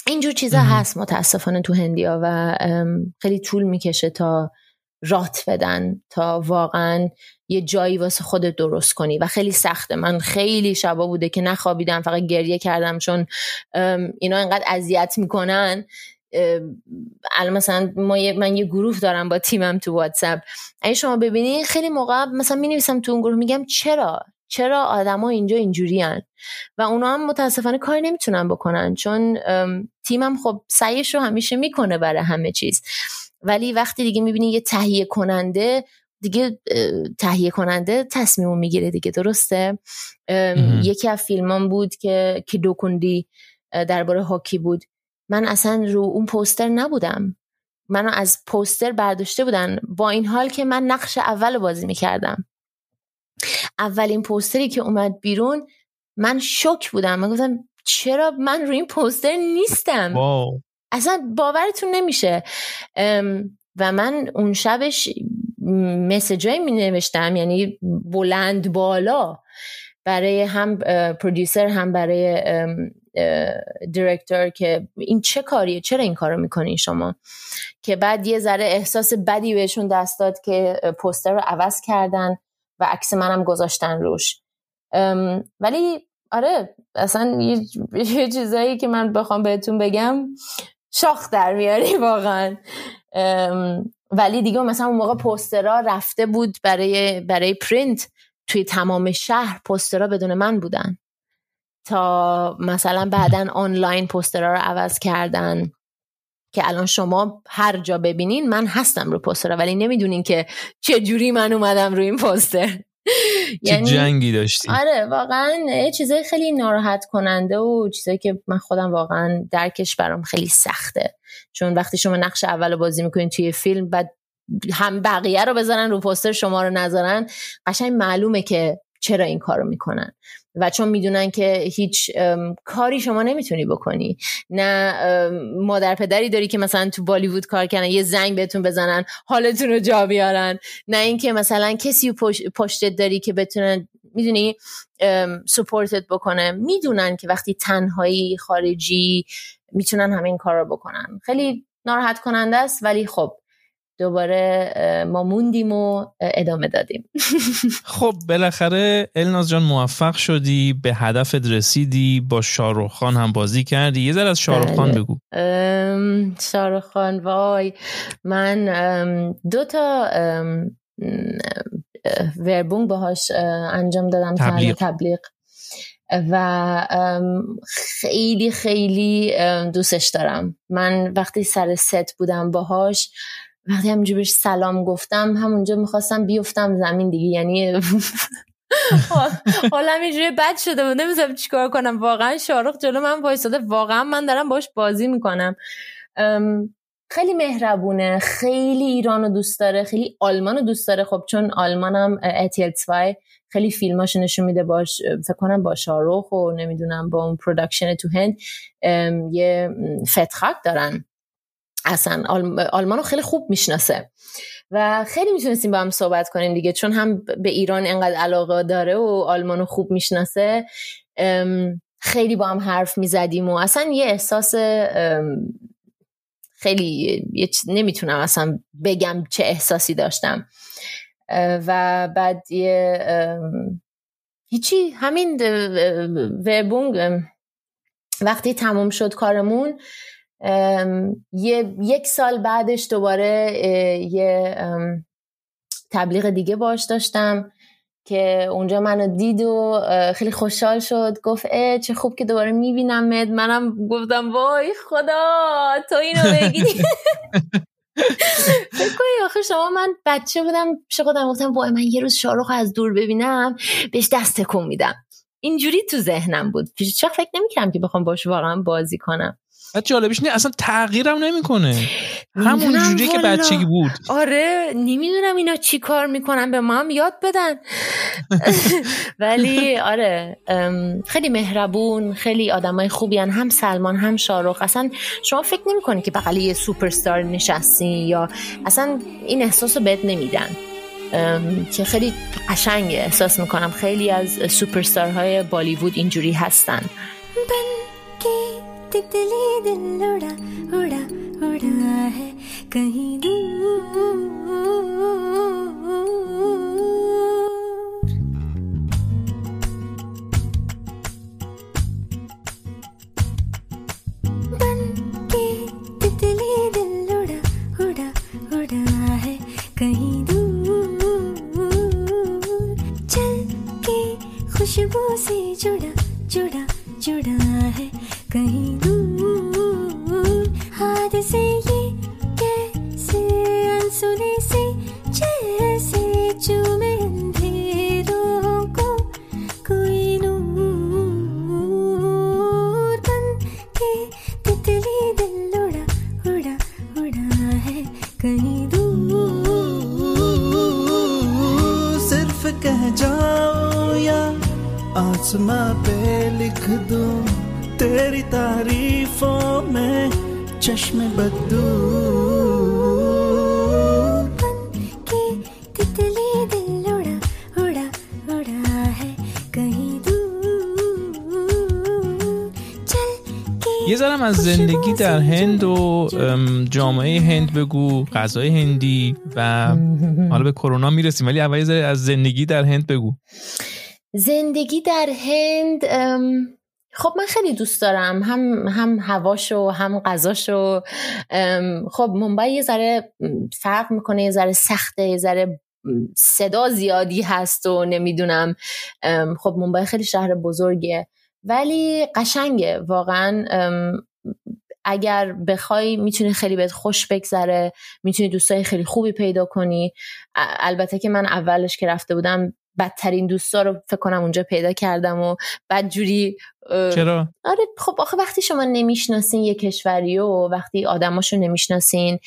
اینجور چیزا هست متاسفانه تو هندیا و خیلی طول می‌کشه تا رات بدن تا واقعا یه جایی واسه خودت درست کنی. و خیلی سخته. من خیلی شبا بوده که نخوابیدم فقط گریه کردم چون اینا انقدر اذیت می‌کنن. الان مثلا ما من یه گروه دارم با تیمم تو واتساپ. اگه شما ببینید خیلی موقع مثلا می نویسم تو اون گروه میگم چرا؟ چرا آدما اینجا اینجوری هن؟ و اونا هم متاسفانه کاری نمی‌تونن بکنن چون تیمم خب سعیش رو همیشه می‌کنه برای همه چیز. ولی وقتی دیگه می‌بینی یه تهیه کننده دیگه تهیه کننده تصمیم می‌گیره دیگه درسته؟ یکی از فیلمان بود که که دوکندی درباره هاکی بود. من اصلا رو اون پوستر نبودم. منو از پوستر برداشته بودن. با این حال که من نقش اول بازی می‌کردم. اولین پوستری که اومد بیرون من شک بودم. من گفتم چرا من روی این پوستر نیستم؟ اصلا باورتون نمیشه. و من اون شبش مسیجای می نوشتم یعنی بلند بالا. برای هم پرودیوسر هم برای دیرکتور که این چه کاریه؟ چرا این کارو می‌کنین شما؟ که بعد یه ذره احساس بدی بهشون دست داد که پوستر رو عوض کردن و عکس منم گذاشتن روش. ولی آره اصلا یه چیزایی که من بخوام بهتون بگم شاخ در میاری واقعا. ولی دیگه مثلا اون موقع پوسترها رفته بود برای برای پرینت توی تمام شهر پوسترها بدون من بودن. تا مثلا بعدا آنلاین پوسترها رو عوض کردن که الان شما هر جا ببینین من هستم رو پوسترها ولی نمی‌دونین که چه جوری من اومدم روی این پوستر یعنی جنگی داشتی. آره واقعا چیزای خیلی ناراحت کننده و چیزایی که من خودم واقعا درکش برام خیلی سخته. چون وقتی شما نقش اول بازی می‌کنین توی فیلم بعد هم بقیه رو بزنن رو پوستر شما رو نذارن قشنگ معلومه که چرا این کارو می‌کنن. و چون می‌دونن که هیچ کاری شما نمی‌تونی بکنی. نه مادر پدری داری که مثلا تو بالیوود کار کنن یه زنگ بهتون بزنن حالتون رو جا بیارن. نه اینکه مثلا کسی پشتت داری که بتونن می‌دونی سپورتت بکنه. می‌دونن که وقتی تنهایی خارجی می‌تونن همین کار رو بکنن. خیلی ناراحت کننده است ولی خب دوباره ما موندیم و ادامه دادیم. خب بالاخره الناز جان موفق شدی به هدفت رسیدی با شاروخ خان هم بازی کردی. یه ذره از شاروخ خان بله. بگو. شاروخ خان وای. من دو تا وربونگ باهاش انجام دادم تبلیغ. تبلیغ. و خیلی خیلی دوستش دارم. من وقتی سر ست بودم باهاش وقتی همونجا بهش سلام گفتم همونجا می‌خواستم بیفتم زمین دیگه. یعنی حالا اینجوری بد شده بود. نمی‌دونم چیکار کنم. واقعا شارخ جلو من وایساده واقعا من دارم باش بازی می‌کنم. خیلی مهربونه. خیلی ایران رو دوست داره. خیلی آلمان رو دوست داره. خب چون آلمانم RTL 2 خیلی فیلماش نشون میده باش فکر کنم با شاهرخ و نمی‌دونم با اون production تو هند یه Vertrag دارن. اصلا آلمان رو خیلی خوب می‌شناسه. و خیلی می‌تونستیم با هم صحبت کنیم دیگه چون هم به ایران انقدر علاقه داره و آلمان رو خوب می‌شناسه. خیلی با هم حرف می‌زدیم و اصلا یه احساس خیلی نمی‌تونم اصلا بگم چه احساسی داشتم. و بعد یه هیچی همین وربونگ وقتی تموم شد کارمون یه یک سال بعدش دوباره یه تبلیغ دیگه باش داشتم که اونجا منو دید و خیلی خوشحال شد. گفت اه چه خوب که دوباره میبینمت منم گفتم وای خدا تو اینو بگی. فکر کنی آخه شما من بچه بودم پیش خودم گفتم وای من یه روز شاروخ از دور ببینم بهش دست تکون میدم. اینجوری تو ذهنم بود. چرا فکر نمی‌کردم که بخوام باش واقعا بازی کنم. بعد جالبش نه اصلا تغییرم نمی‌کنه. همون جوری که بچگی بود. آره نمی‌دونم اینا چی کار می‌کنن به ما هم یاد بدن. ولی آره خیلی مهربون خیلی آدمای خوبی هن. هم سلمان هم شاروخ اصلا شما فکر نمی‌کنی که بغل یه سوپرستار نشستی یا اصلا این احساس رو بهت نمیدن؟ که خیلی قشنگه احساس می‌کنم خیلی از سوپرستارهای بالیوود اینجوری هستن. तितली दिल उड़ा उड़ा उड़ा है कहीं दूर। बन के तितली दिल उड़ा उड़ा उड़ा है कहीं दूर। चल के खुशबू से जुड़ा जुड़ा जुड़ा है कहीं दूर। हाथ से ये कैसे अनसुने से, जैसे चूमे अंधेरों को कोई नूर बन के तितली दिल उड़ा उड़ा उड़ा है कहीं सिर्फ़ कह जाओ या आसमां पे लिख दूँ तेरी तारीफों में चश्मे बदू के तितली दिल उड़ा उड़ा उड़ा है कहीं दूर चल के یه ذرم از زندگی در هند و جامعه هند بگو غذای هندی و حالا به کرونا میرسیم ولی اول یه ذره از زندگی در هند بگو زندگی در هند خب من خیلی دوست دارم. هم هم هواشو هم غذاشو. خب ممبئی یه ذره فرق می‌کنه یه ذره سخته یه ذره صدا زیادی هست و نمی‌دونم. خب ممبئی خیلی شهر بزرگه. ولی قشنگه واقعا. اگر بخوای می‌تونی خیلی بهت خوش بگذره می‌تونی دوستای خیلی خوبی پیدا کنی. البته که من اولش که رفته بودم بدترین دوستا رو فکر کنم اونجا پیدا کردم و بعد جوری چرا؟ آره خب آخه وقتی شما نمی‌شناسین یه کشوری و وقتی آدماشو نمی‌شناسین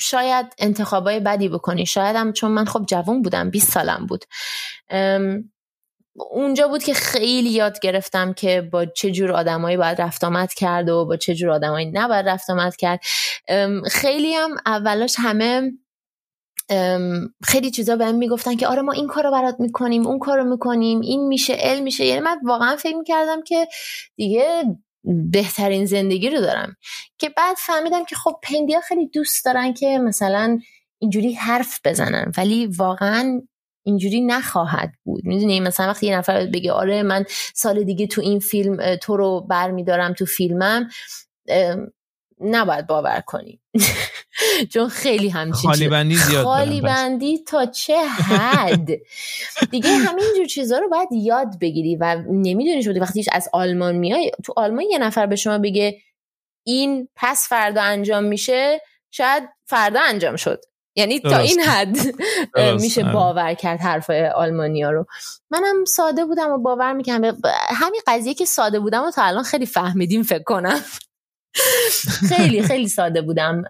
شاید انتخابای بدی بکنی. شاید هم چون من خب جوان بودم 20 سالم بود. اونجا بود که خیلی یاد گرفتم که با چه جور آدمایی باید رفت آمد کرد و با چه جور آدمایی نباید رفت آمد کرد. خیلی هم اولاش همه خیلی چیزا بهم می‌گفتن که آره ما این کارو برات می‌کنیم اون کارو می‌کنیم این میشه ال میشه. یعنی من واقعا فکر می‌کردم که دیگه بهترین زندگی رو دارم. که بعد فهمیدم که خب پندیا خیلی دوست دارن که مثلا اینجوری حرف بزنن ولی واقعا اینجوری نخواهد بود. می‌دونی؟ مثلا وقتی یه نفر بگه آره من سال دیگه تو این فیلم تو رو برمیدارم تو فیلمم نباید باور کنی. چون خیلی همچین خالی بندی زیاد خالی بندی تا چه حد؟ دیگه همینجور چیزها رو باید یاد بگیری و نمی‌دونی شدی وقتی از آلمان میای تو آلمان یه نفر به شما بگه این پس فردا انجام میشه شاید فردا انجام شد. یعنی تا این حد میشه آره. باور کرد حرفای آلمانیا رو. منم ساده بودم و باور می‌کنم همین قضیه که ساده بودم و تا الان خیلی فهمیدیم فکر کنم. خیلی خیلی ساده بودم.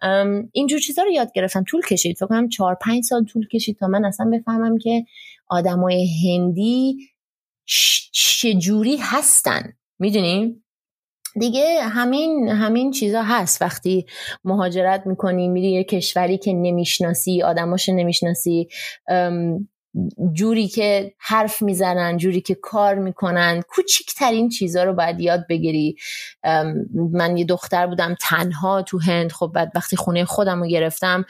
اینجور چیزها رو یاد گرفتم. طول کشید. فکر کنم چهار پنج سال طول کشید تا من اصلا بفهمم که آدمای هندی چجوری هستن. می‌دونیم دیگه همین همین چیزا هست. وقتی مهاجرت می‌کنی میری یه کشوری که نمی‌شناسی آدماش نمی‌شناسی جوری که حرف می‌زنن جوری که کار می‌کنن کوچیکترین چیزا رو باید یاد بگیری. من یه دختر بودم تنها تو هند. خب بعد وقتی خونه خودم رو گرفتم.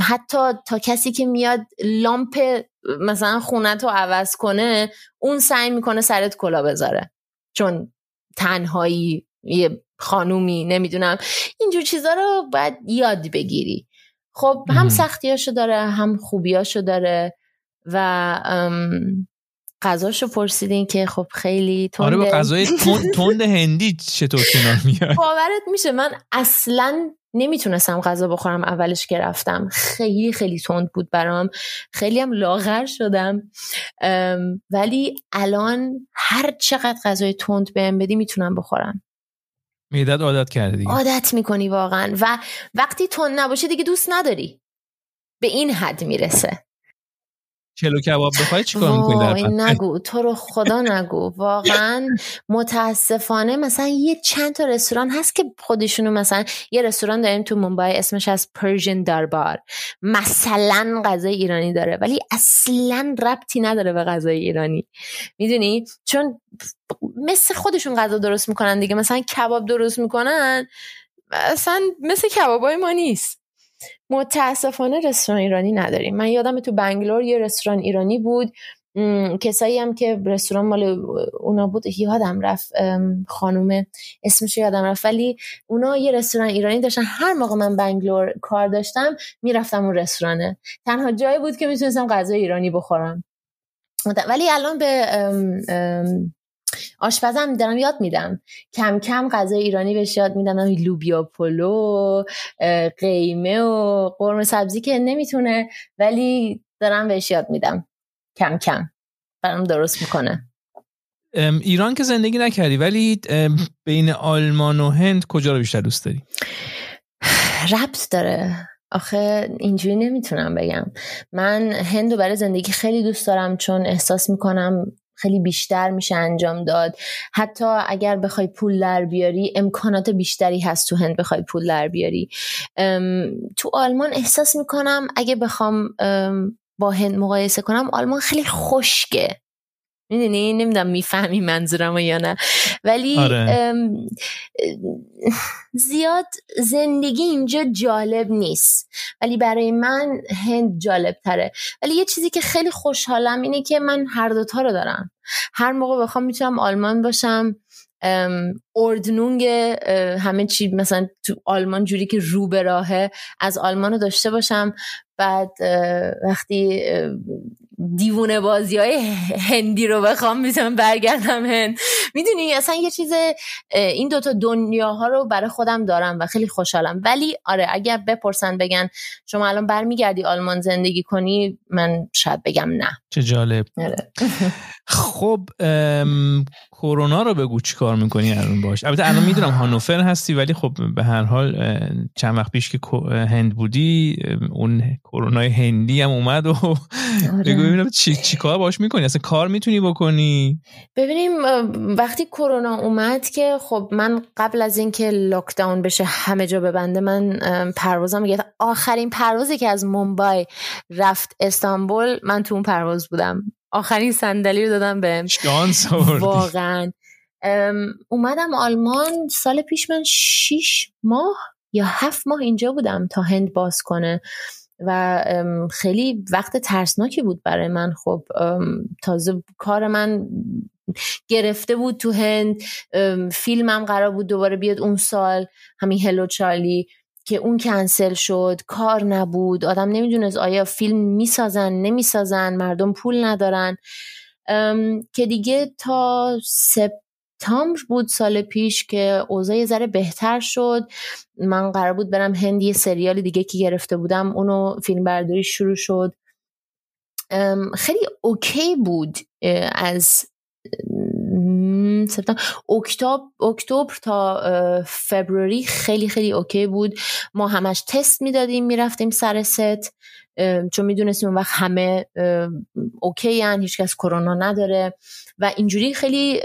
حتی تا کسی که میاد لامپ مثلا خونت رو عوض کنه اون سعی می‌کنه سرت کلا بذاره. چون تنهایی یه خانومی نمی‌دونم. اینجور چیزا رو باید یاد بگیری. خب هم سختیاشو داره هم خوبیاشو داره. و غذاشو پرسیدین که خب خیلی تنده. آره با غذای تند هندی چطور کنار میاد باورت میشه من اصلا نمی‌تونستم غذا بخورم اولش که رفتم. خیلی خیلی تند بود برام. خیلی هم لاغر شدم. ولی الان هر چقدر غذای تند بهم بدی می‌تونم بخورم. میدت عادت کردی عادت می‌کنی واقعا. و وقتی تند نباشه دیگه دوست نداری. به این حد می‌رسه. کلو کباب بخوای چیکار می‌کنی نگو تو رو خدا نگو. واقعا متاسفانه مثلا یه چند تا رستوران هست که خودشونو مثلا یه رستوران داریم تو مومبای اسمش از پرژن دربار مثلا غذای ایرانی داره ولی اصلا ربطی نداره به غذای ایرانی. می‌دونی؟ چون مثل خودشون غذا درست می‌کنن دیگه. مثلا کباب درست می‌کنن اصلا مثل کبابای ما نیست. متاسفانه رستوران ایرانی نداریم. من یادم تو بنگلور یه رستوران ایرانی بود. کسایی هم که رستوران مال اونا بود. یادم رفت خانومه اسمش یادم رفت. ولی اونا یه رستوران ایرانی داشتن. هر موقع من بنگلور کار داشتم می‌رفتم اون رستورانه. تنها جایی بود که می‌تونستم غذای ایرانی بخورم. ولی الان به آشپزم دارم یاد میدم. کم کم غذای ایرانی بهش یاد میدم. لوبیا پلو قیمه و قرمه سبزی که نمی‌تونه ولی دارم بهش یاد میدم. کم کم. برام درست می‌کنه. ایران که زندگی نکردی ولی بین آلمان و هند کجا رو بیشتر دوست داری؟ ربط داره. آخه اینجوری نمی‌تونم بگم. من هندو برای زندگی خیلی دوست دارم چون احساس می‌کنم خیلی بیشتر میشه انجام داد. حتی اگر بخوای پول در بیاری امکانات بیشتری هست تو هند بخوای پول در بیاری. تو آلمان احساس می‌کنم اگه بخوام با هند مقایسه کنم آلمان خیلی خشکه. می‌دونی؟ نمی‌دونم می‌فهمی منظورم یا نه. ولی آره. زیاد زندگی اینجا جالب نیست. ولی برای من هند جالب تره ولی یه چیزی که خیلی خوشحالم اینه که من هر دوتا رو دارم. هر موقع بخوام می‌تونم آلمان باشم. اردنونگ همه چی مثلا تو آلمان جوری که رو به راهه از آلمان رو داشته باشم. بعد وقتی دیوونه بازی های هندی رو بخوام می‌تونم برگردم هند. می‌دونی اصلا یه چیز این دوتا دنیاها رو برای خودم دارم و خیلی خوشحالم. ولی آره اگر بپرسن بگن شما الان برمیگردی آلمان زندگی کنی من شاید بگم نه. چه جالب. آره. خب کرونا رو بگو چی کار می‌کنی الان باش؟ البته الان می‌دونم هانوفر هستی ولی خب به هر حال چند وقت پیش که هند بودی اون کرونا هندی هم اومد و آره. بگو ببینم چی, چی کار باش می‌کنی؟ اصلا کار می‌تونی بکنی؟ ببینیم وقتی کرونا اومد که خب من قبل از اینکه لاکداون بشه همه جا ببنده من پروازم گرفت آخرین پروازی که از مومبای رفت استانبول من تو اون پرواز بودم. آخرین صندلی رو دادم به واقعا. اومدم آلمان. سال پیش من شیش ماه یا هفت ماه اینجا بودم تا هند باز کنه. و خیلی وقت ترسناکی بود برای من. خب تازه کار من گرفته بود تو هند. فیلمم قرار بود دوباره بیاد اون سال. همین هلو چارلی که اون کنسل شد کار نبود آدم نمی‌دونست آیا فیلم می‌سازن نمی‌سازن مردم پول ندارن. که دیگه تا سپتامبر بود سال پیش که اوضاع یه ذره بهتر شد. من قرار بود برم هند یه سریال دیگه که گرفته بودم اونو فیلم برداری شروع شد. خیلی okay بود از سپتامبر اکتبر اکتبر تا February خیلی خیلی okay بود. ما همش تست می‌دادیم می‌رفتیم سر ست. چون می‌دونستیم اون وقت همه اوکی هن هیچکس کرونا نداره. و اینجوری خیلی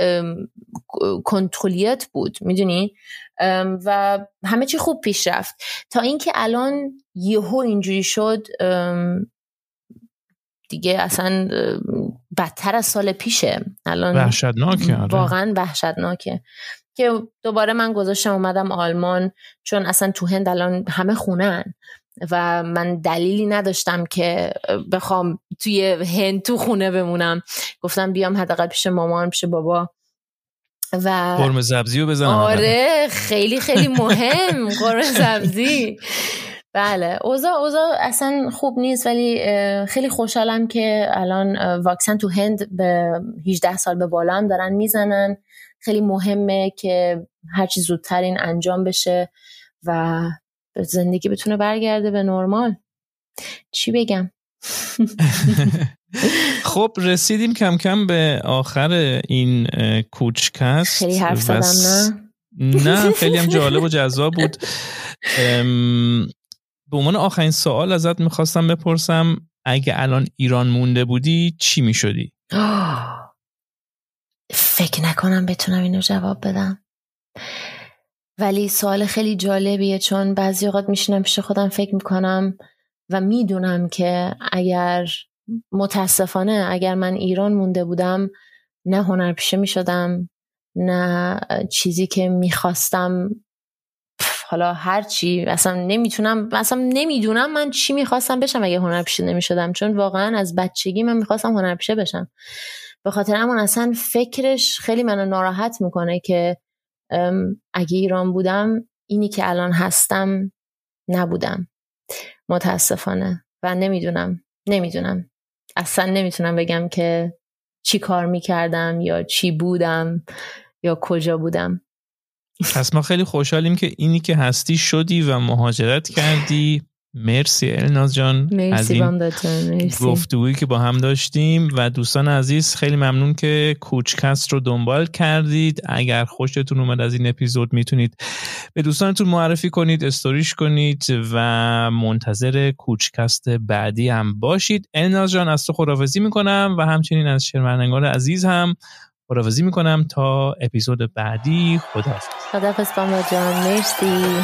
کنترلیت بود می‌دونی؟ و همه چی خوب پیش رفت. تا اینکه الان یهو اینجوری شد دیگه اصلا بدتر از سال پیشه. الان وحشتناکه آره. واقعا وحشتناکه. که دوباره من گذاشتم اومدم آلمان چون اصلا تو هند الان همه خونن و من دلیلی نداشتم که بخوام توی هند تو خونه بمونم. گفتم بیام حداقل پیش مامان پیش بابا. و قرمه سبزی رو بزنم. آره خیلی خیلی مهم. قرمه سبزی. بله. اوضاع اوضاع اصلا خوب نیست ولی خیلی خوشحالم که الان واکسن تو هند به 18 سال به بالا هم دارن می‌زنن. خیلی مهمه که هرچی زودتر این انجام بشه و زندگی بتونه برگرده به نرمال. چی بگم؟ خب رسیدیم کم کم به آخر این کوچکست خیلی حرف زدم نه؟ نه خیلی هم جالب و جذاب بود. به عنوان آخرین سوال ازت می‌خواستم بپرسم اگه الان ایران مونده بودی چی می‌شدی؟ فکر نکنم بتونم اینو جواب بدم ولی سوال خیلی جالبیه چون بعضی اوقات میشینم پیش خودم فکر می‌کنم و می‌دونم که اگر متاسفانه اگر من ایران مونده بودم نه هنرپیشه می‌شدم نه چیزی که می‌خواستم حالا هر چی اصلا نمی‌تونم اصلا نمی‌دونم من چی می‌خواستم بشم اگه هنرپیشه نمی‌شدم. چون واقعا از بچگی من می‌خواستم هنرپیشه بشم. به خاطر همون اصلا فکرش خیلی منو ناراحت می‌کنه که اگه ایران بودم اینی که الان هستم نبودم. متاسفانه. و نمی‌دونم. نمی‌دونم. اصلا نمی‌تونم بگم که چی کار می‌کردم یا چی بودم یا کجا بودم. پس ما خیلی خوشحالیم که اینی که هستی شدی و مهاجرت کردی. مرسی الناز جان از این گفتگویی که با هم داشتیم و دوستان عزیز خیلی ممنون که کوچکست رو دنبال کردید. اگر خوشتون اومد از این اپیزود می‌تونید به دوستانتون معرفی کنید استوریش کنید و منتظر کوچکست بعدی هم باشید. الناز جان از تو خدافزی می‌کنم و همچنین از شنوندگان عزیز هم خدافزی می‌کنم تا اپیزود بعدی. خداحافظ. خداحافظ بامبا جان. مرسی.